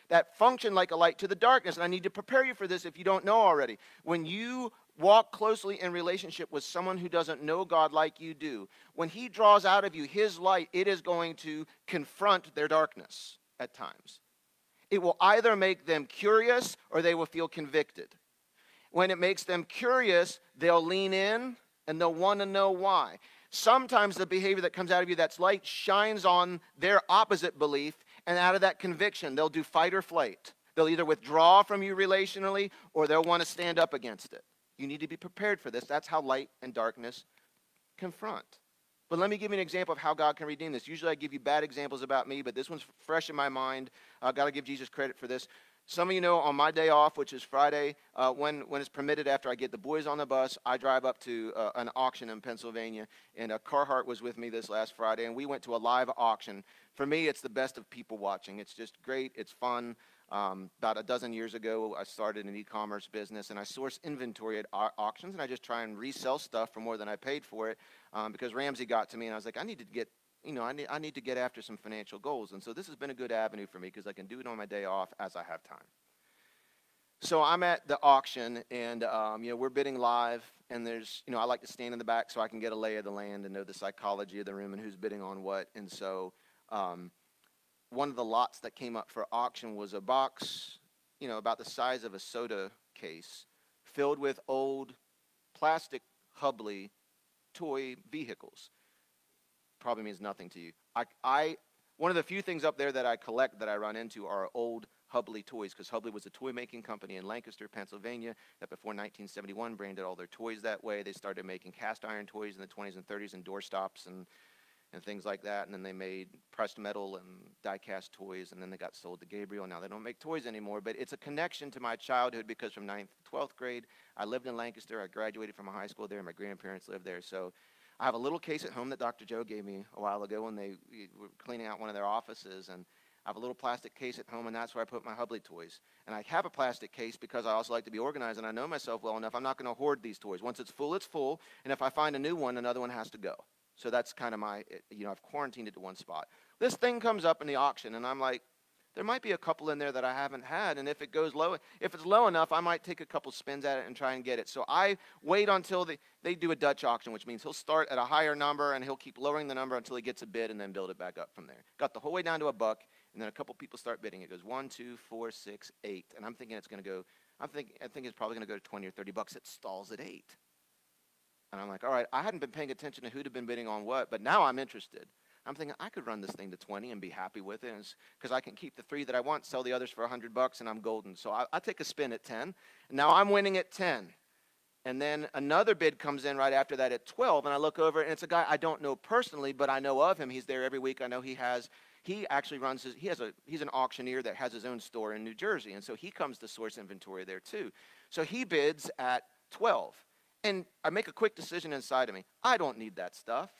That function like a light to the darkness. And I need to prepare you for this if you don't know already. When you walk closely in relationship with someone who doesn't know God like you do, when He draws out of you His light, it is going to confront their darkness at times. It will either make them curious or they will feel convicted. When it makes them curious, they'll lean in and they'll want to know why. Sometimes the behavior that comes out of you that's light shines on their opposite belief, and out of that conviction, they'll do fight or flight. They'll either withdraw from you relationally or they'll want to stand up against it. You need to be prepared for this. That's how light and darkness confront. But let me give you an example of how God can redeem this. Usually I give you bad examples about me, but this one's fresh in my mind. I've got to give Jesus credit for this. Some of you know on my day off, which is Friday, uh, when, when it's permitted after I get the boys on the bus, I drive up to uh, an auction in Pennsylvania. And uh, Carhart was with me this last Friday, and we went to a live auction. For me, it's the best of people watching. It's just great, it's fun. Um, about a dozen years ago, I started an e-commerce business, and I source inventory at au- auctions, and I just try and resell stuff for more than I paid for it. Um, because Ramsey got to me, and I was like, I need to get, you know, I need, I need to get after some financial goals, and so this has been a good avenue for me because I can do it on my day off as I have time. So I'm at the auction, and um, you know we're bidding live, and there's you know I like to stand in the back so I can get a lay of the land and know the psychology of the room and who's bidding on what, and so. Um, one of the lots that came up for auction was a box, you know, about the size of a soda case, filled with old plastic Hubley toy vehicles. Probably means nothing to you. I, I, one of the few things up there that I collect that I run into are old Hubley toys, because Hubley was a toy making company in Lancaster, Pennsylvania, that before 1971 branded all their toys that way. They started making cast iron toys in the 20s and 30s and doorstops and and things like that. And then they made pressed metal and die cast toys, and then they got sold to Gabriel. Now they don't make toys anymore, but it's a connection to my childhood because from 9th to 12th grade, I lived in Lancaster. I graduated from a high school there. and My grandparents lived there. So I have a little case at home that Dr. Joe gave me a while ago when they were cleaning out one of their offices. And I have a little plastic case at home, and that's where I put my Hubley toys. And I have a plastic case because I also like to be organized, and I know myself well enough. I'm not going to hoard these toys. Once it's full, it's full. And if I find a new one, another one has to go. So that's kind of my, eh, you know, I've quarantined it to one spot. This thing comes up in the auction, and I'm like, there might be a couple in there that I haven't had, and if it goes low, if it's low enough, I might take a couple spins at it and try and get it. So I wait until they, they do a Dutch auction, which means he'll start at a higher number and he'll keep lowering the number until he gets a bid and then build it back up from there. Got the whole way down to a buck, and then a couple people start bidding. It goes one, two, four, six, eight, and I'm thinking it's going to go I'm thinking, I think it's probably going to go to 20 or 30 bucks. It stalls at 8. And I'm like, all right, I hadn't been paying attention to who'd have been bidding on what, but now I'm interested. I'm thinking I could run this thing to 20 and be happy with it because I can keep the three that I want, sell the others for 100 bucks, and I'm golden. So I, I take a spin at 10. Now I'm winning at 10. And then another bid comes in right after that at 12, and I look over, and it's a guy I don't know personally, but I know of him. He's there every week. I know he has. He actually runs his. He has a. He's an auctioneer that has his own store in New Jersey, and so he comes to source inventory there too. So he bids at 12, and I make a quick decision inside of me. I don't need that stuff.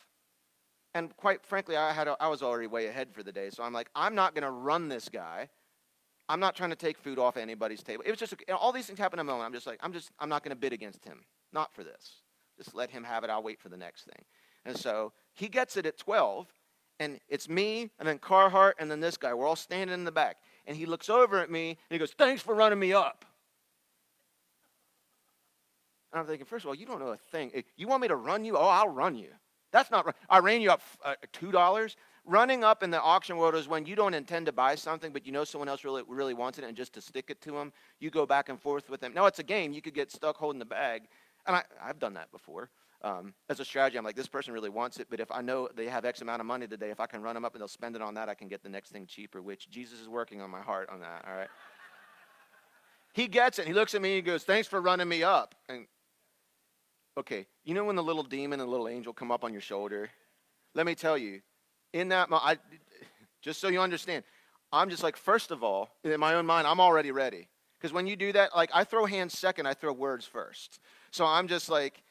And quite frankly, I had. A, I was already way ahead for the day, so I'm like, I'm not going to run this guy. I'm not trying to take food off anybody's table. It was just a, all these things happen in a moment. I'm just like, I'm just, I'm not going to bid against him. Not for this. Just let him have it. I'll wait for the next thing. And so he gets it at 12, and it's me, and then Carhart, and then this guy. We're all standing in the back. And he looks over at me, and he goes, Thanks for running me up. And I'm thinking, first of all, you don't know a thing. You want me to run you? Oh, I'll run you. That's not right. I ran you up uh, $2 running up in the auction world is when you don't intend to buy something, but you know someone else really, really wants it, and just to stick it to them, you go back and forth with them. Now, it's a game. You could get stuck holding the bag. And I, I've done that before. Um, as a strategy, I'm like, this person really wants it, but if I know they have X amount of money today, if I can run them up and they'll spend it on that, I can get the next thing cheaper, which Jesus is working on my heart on that, all right? he gets it. He looks at me and he goes, thanks for running me up. And, okay, you know when the little demon and the little angel come up on your shoulder? Let me tell you, in that, I, just so you understand, I'm just like, first of all, in my own mind, I'm already ready. Because when you do that, like I throw hands second, I throw words first. So I'm just like,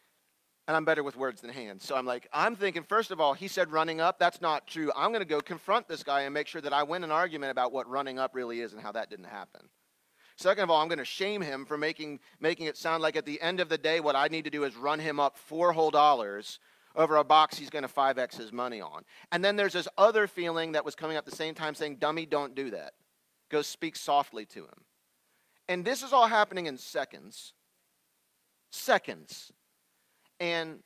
and I'm better with words than hands. So I'm like, I'm thinking, first of all, he said running up. That's not true. I'm going to go confront this guy and make sure that I win an argument about what running up really is and how that didn't happen. Second of all, I'm going to shame him for making, making it sound like at the end of the day, what I need to do is run him up four whole dollars over a box he's going to 5x his money on. And then there's this other feeling that was coming up at the same time saying, Dummy, don't do that. Go speak softly to him. And this is all happening in seconds. Seconds. And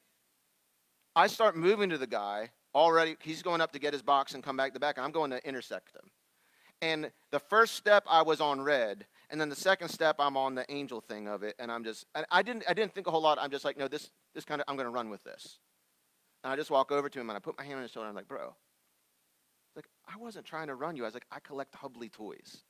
I start moving to the guy already. He's going up to get his box and come back to the back. I'm going to intersect him. And the first step I was on red, and then the second step I'm on the angel thing of it, and I'm just I didn't I didn't think a whole lot. I'm just like, no, this this kind of I'm going to run with this. And I just walk over to him and I put my hand on his shoulder. And I'm like, bro, like I wasn't trying to run you. I was like, I collect Hubley toys.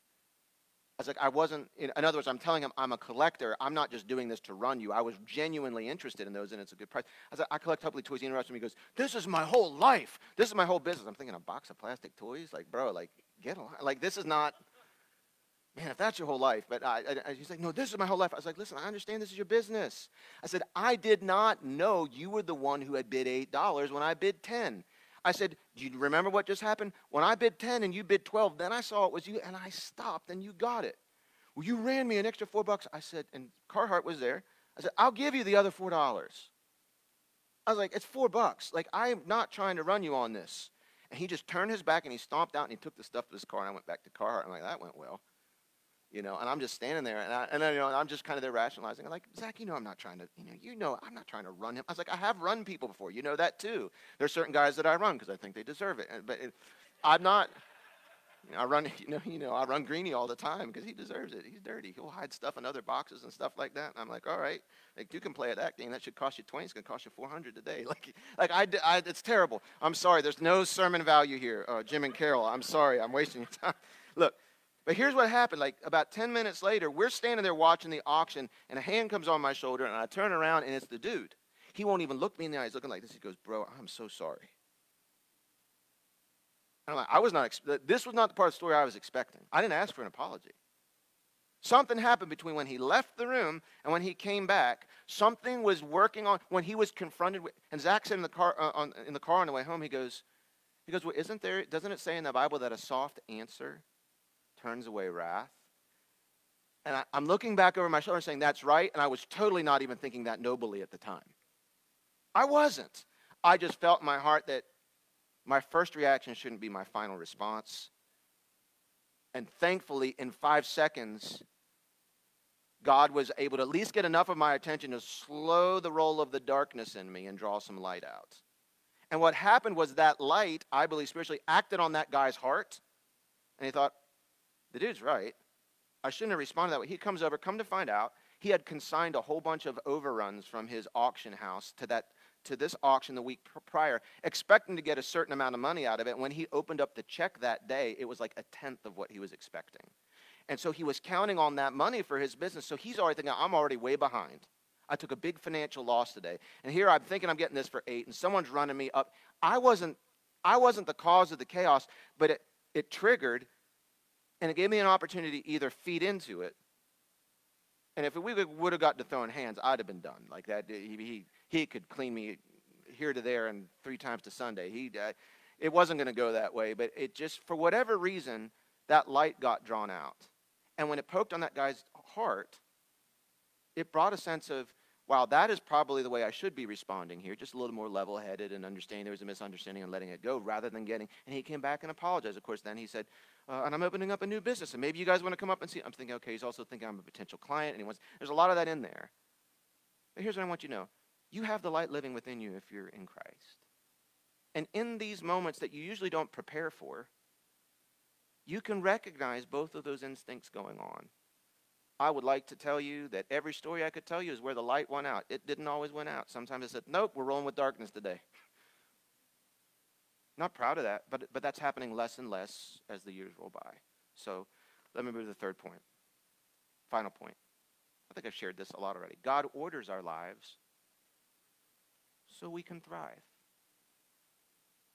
I was like, I wasn't. In, in other words, I'm telling him I'm a collector. I'm not just doing this to run you. I was genuinely interested in those, and it's a good price. I was like, I collect Hubley toys. He interrupts me. He goes, This is my whole life. This is my whole business. I'm thinking a box of plastic toys. Like, bro, like get a like this is not man, if that's your whole life, but I, I, he's like, no, this is my whole life. I was like, listen, I understand this is your business. I said, I did not know you were the one who had bid $8 when I bid 10. I said, do you remember what just happened? When I bid 10 and you bid 12, then I saw it was you and I stopped and you got it. Well, you ran me an extra four bucks. I said, and Carhart was there. I said, I'll give you the other $4. I was like, it's four bucks. Like, I'm not trying to run you on this. And he just turned his back and he stomped out and he took the stuff to his car and I went back to Carhart. I'm like, that went well you know, and I'm just standing there, and, I, and then, you know, I'm just kind of there rationalizing. I'm like, Zach, you know, I'm not trying to, you know, you know, I'm not trying to run him. I was like, I have run people before. You know that too. There's certain guys that I run because I think they deserve it, but it, I'm not. You know, I run, you know, you know, I run Greeny all the time because he deserves it. He's dirty. He'll hide stuff in other boxes and stuff like that. And I'm like, all right, like you can play at that game. That should cost you 20. It's gonna cost you 400 today. Like, like I, I, it's terrible. I'm sorry. There's no sermon value here, uh, Jim and Carol. I'm sorry. I'm wasting your time. Look, but here's what happened. Like about 10 minutes later, we're standing there watching the auction, and a hand comes on my shoulder, and I turn around, and it's the dude. He won't even look me in the eyes, looking like this. He goes, Bro, I'm so sorry. And I'm like, I was not, this was not the part of the story I was expecting. I didn't ask for an apology. Something happened between when he left the room and when he came back. Something was working on when he was confronted with. And Zach said in the car uh, on, in the car on the way home, he goes, he goes, well, isn't there? Doesn't it say in the Bible that a soft answer turns away wrath. And I, am looking back over my shoulder saying, that's right. And I was totally not even thinking that nobly at the time. I wasn't. I just felt in my heart that my first reaction shouldn't be my final response. And thankfully, in five seconds, God was able to at least get enough of my attention to slow the roll of the darkness in me and draw some light out. And what happened was that light, I believe spiritually, acted on that guy's heart. And he thought, the dude's right. I shouldn't have responded that way. He comes over, come to find out, he had consigned a whole bunch of overruns from his auction house to that to this auction the week prior, expecting to get a certain amount of money out of it. When he opened up the check that day, it was like a tenth of what he was expecting. And so he was counting on that money for his business. So he's already thinking, I'm already way behind. I took a big financial loss today. And here I'm thinking I'm getting this for eight, and someone's running me up. I wasn't, I wasn't the cause of the chaos, but it, it triggered, and it gave me an opportunity to either feed into it and if we would have got to throwing hands, I'd have been done. Like that, he, he, he could clean me here to there and three times to Sunday. He, uh, it wasn't going to go that way, but it just, for whatever reason, that light got drawn out. And when it poked on that guy's heart, it brought a sense of, wow, that is probably the way I should be responding here, just a little more level headed and understanding there was a misunderstanding and letting it go rather than getting. And he came back and apologized. Of course, then he said, uh, and I'm opening up a new business, and maybe you guys want to come up and see. I'm thinking, okay, he's also thinking I'm a potential client, and he wants. There's a lot of that in there. But here's what I want you to know: you have the light living within you if you're in Christ. And in these moments that you usually don't prepare for, you can recognize both of those instincts going on. I would like to tell you that every story I could tell you is where the light went out. It didn't always went out. Sometimes I said, nope, we're rolling with darkness today. Not proud of that, but, but that's happening less and less as the years roll by. So let me move to the third point. Final point. I think I've shared this a lot already. God orders our lives so we can thrive.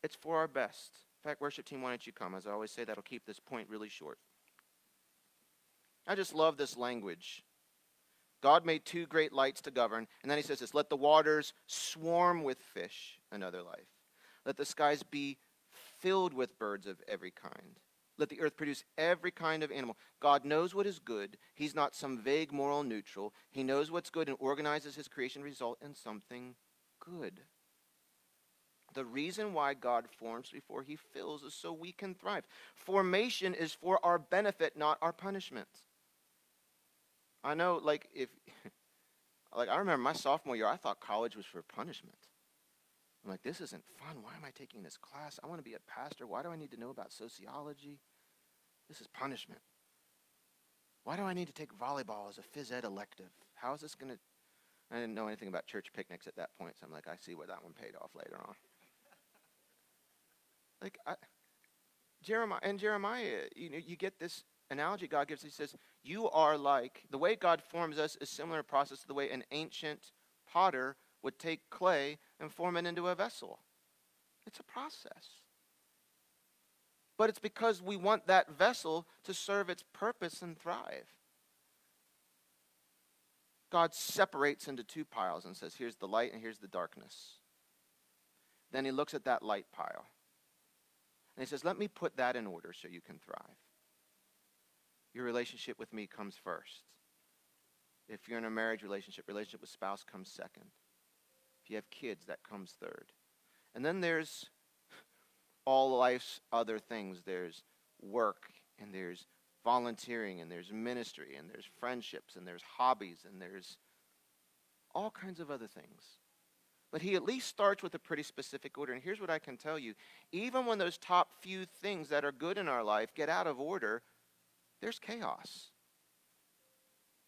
It's for our best. In fact, worship team, why don't you come? As I always say, that'll keep this point really short. I just love this language. God made two great lights to govern, and then he says this let the waters swarm with fish, another life. Let the skies be filled with birds of every kind. Let the earth produce every kind of animal. God knows what is good. He's not some vague moral neutral. He knows what's good and organizes his creation result in something good. The reason why God forms before he fills is so we can thrive. Formation is for our benefit, not our punishment. I know, like, if, like, I remember my sophomore year, I thought college was for punishment. I'm like, this isn't fun. Why am I taking this class? I want to be a pastor. Why do I need to know about sociology? This is punishment. Why do I need to take volleyball as a phys ed elective? How is this going to. I didn't know anything about church picnics at that point, so I'm like, I see where that one paid off later on. like, I, Jeremiah, and Jeremiah, you know, you get this analogy God gives. He says, You are like, the way God forms us is similar process to the way an ancient potter would take clay and form it into a vessel. It's a process. But it's because we want that vessel to serve its purpose and thrive. God separates into two piles and says, Here's the light and here's the darkness. Then he looks at that light pile. And he says, Let me put that in order so you can thrive. Your relationship with me comes first. If you're in a marriage relationship, relationship with spouse comes second you have kids, that comes third. And then there's all life's other things. There's work, and there's volunteering, and there's ministry, and there's friendships, and there's hobbies, and there's all kinds of other things. But he at least starts with a pretty specific order. And here's what I can tell you even when those top few things that are good in our life get out of order, there's chaos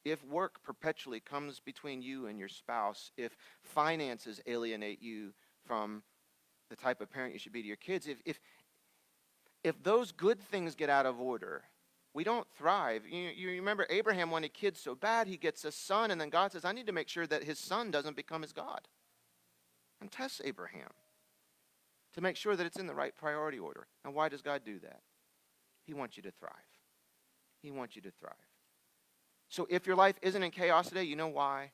if work perpetually comes between you and your spouse, if finances alienate you from the type of parent you should be to your kids, if, if, if those good things get out of order, we don't thrive. You, you remember Abraham wanted kids so bad, he gets a son, and then God says, I need to make sure that his son doesn't become his God. And tests Abraham to make sure that it's in the right priority order. And why does God do that? He wants you to thrive. He wants you to thrive. So if your life isn't in chaos today, you know why?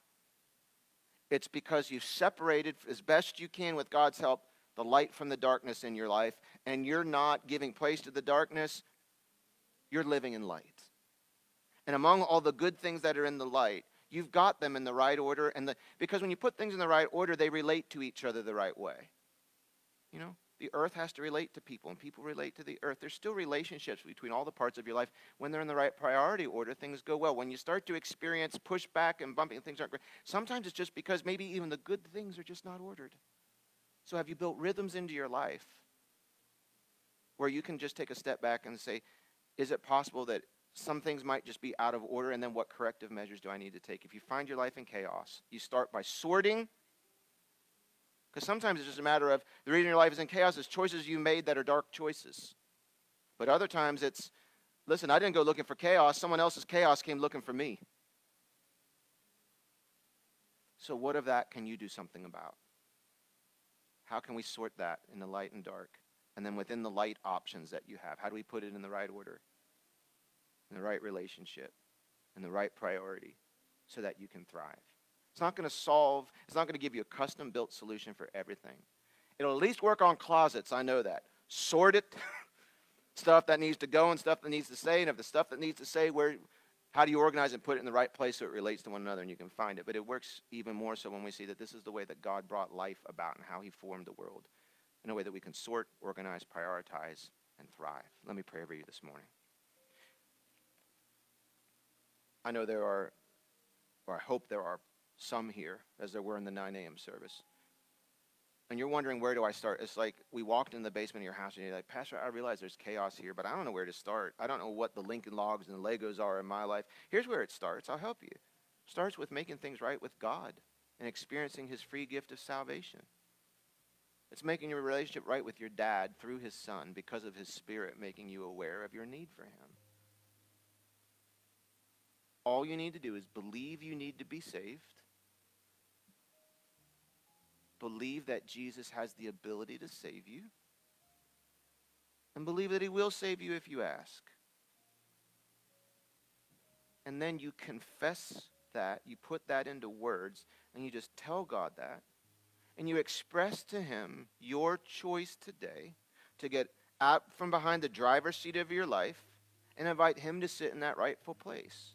It's because you've separated as best you can with God's help the light from the darkness in your life, and you're not giving place to the darkness, you're living in light. And among all the good things that are in the light, you've got them in the right order and the because when you put things in the right order, they relate to each other the right way. You know? The earth has to relate to people, and people relate to the earth. There's still relationships between all the parts of your life. When they're in the right priority order, things go well. When you start to experience pushback and bumping, things aren't great. Sometimes it's just because maybe even the good things are just not ordered. So, have you built rhythms into your life where you can just take a step back and say, is it possible that some things might just be out of order, and then what corrective measures do I need to take? If you find your life in chaos, you start by sorting. Because sometimes it's just a matter of the reason your life is in chaos is choices you made that are dark choices. But other times it's, listen, I didn't go looking for chaos. Someone else's chaos came looking for me. So, what of that can you do something about? How can we sort that in the light and dark? And then within the light options that you have, how do we put it in the right order, in the right relationship, in the right priority, so that you can thrive? It's not going to solve, it's not going to give you a custom built solution for everything. It'll at least work on closets, I know that. Sort it, stuff that needs to go and stuff that needs to stay, and if the stuff that needs to stay, where how do you organize and put it in the right place so it relates to one another and you can find it? But it works even more so when we see that this is the way that God brought life about and how he formed the world in a way that we can sort, organize, prioritize, and thrive. Let me pray over you this morning. I know there are, or I hope there are some here, as there were in the 9 a.m. service, and you're wondering where do I start? It's like we walked in the basement of your house and you're like, Pastor, I realize there's chaos here, but I don't know where to start. I don't know what the Lincoln logs and the Legos are in my life. Here's where it starts. I'll help you. It starts with making things right with God and experiencing his free gift of salvation. It's making your relationship right with your dad through his son because of his spirit making you aware of your need for him. All you need to do is believe you need to be saved Believe that Jesus has the ability to save you. And believe that he will save you if you ask. And then you confess that, you put that into words, and you just tell God that. And you express to him your choice today to get out from behind the driver's seat of your life and invite him to sit in that rightful place.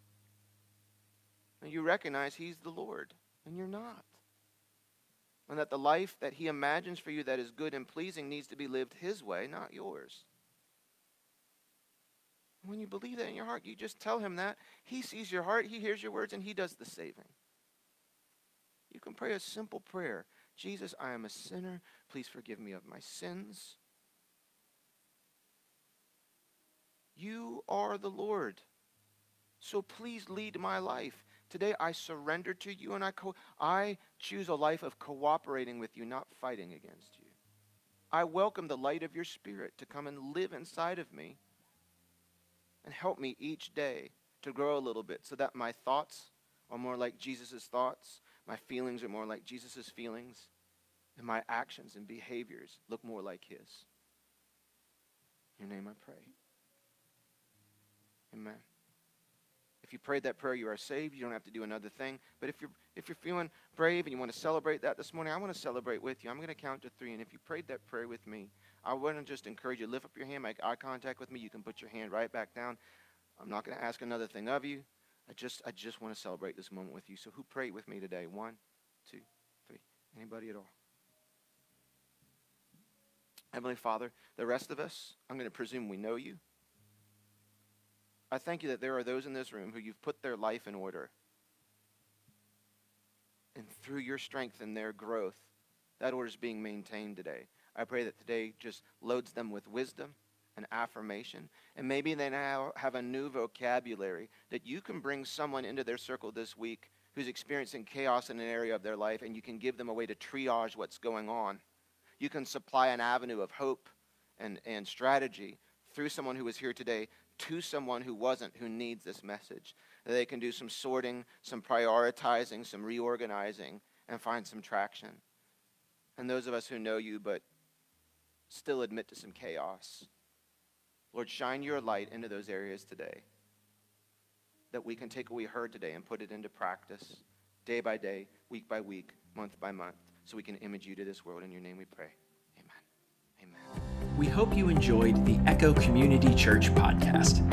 And you recognize he's the Lord, and you're not and that the life that He imagines for you that is good and pleasing needs to be lived His way, not yours. When you believe that in your heart, you just tell Him that. He sees your heart, He hears your words, and He does the saving. You can pray a simple prayer Jesus, I am a sinner. Please forgive me of my sins. You are the Lord. So please lead my life. Today I surrender to you and I, co- I choose a life of cooperating with you, not fighting against you. I welcome the light of your spirit to come and live inside of me and help me each day to grow a little bit so that my thoughts are more like Jesus' thoughts, my feelings are more like Jesus' feelings, and my actions and behaviors look more like his. In your name I pray. Amen. If you prayed that prayer, you are saved. You don't have to do another thing. But if you're if you're feeling brave and you want to celebrate that this morning, I want to celebrate with you. I'm going to count to three, and if you prayed that prayer with me, I want to just encourage you lift up your hand, make eye contact with me. You can put your hand right back down. I'm not going to ask another thing of you. I just I just want to celebrate this moment with you. So who prayed with me today? One, two, three. Anybody at all? Heavenly Father, the rest of us, I'm going to presume we know you. I thank you that there are those in this room who you've put their life in order. And through your strength and their growth, that order is being maintained today. I pray that today just loads them with wisdom and affirmation. And maybe they now have a new vocabulary that you can bring someone into their circle this week who's experiencing chaos in an area of their life, and you can give them a way to triage what's going on. You can supply an avenue of hope and, and strategy through someone who is here today to someone who wasn't, who needs this message. That they can do some sorting, some prioritizing, some reorganizing, and find some traction. And those of us who know you but still admit to some chaos, Lord, shine your light into those areas today. That we can take what we heard today and put it into practice day by day, week by week, month by month, so we can image you to this world. In your name we pray. We hope you enjoyed the Echo Community Church podcast.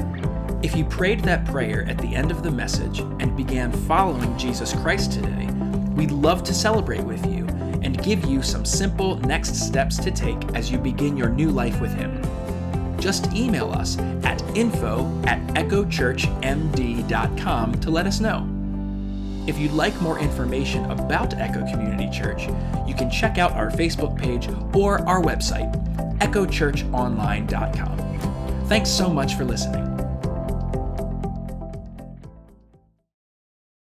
If you prayed that prayer at the end of the message and began following Jesus Christ today, we'd love to celebrate with you and give you some simple next steps to take as you begin your new life with Him. Just email us at info at echochurchmd.com to let us know. If you'd like more information about Echo Community Church, you can check out our Facebook page or our website, echochurchonline.com. Thanks so much for listening.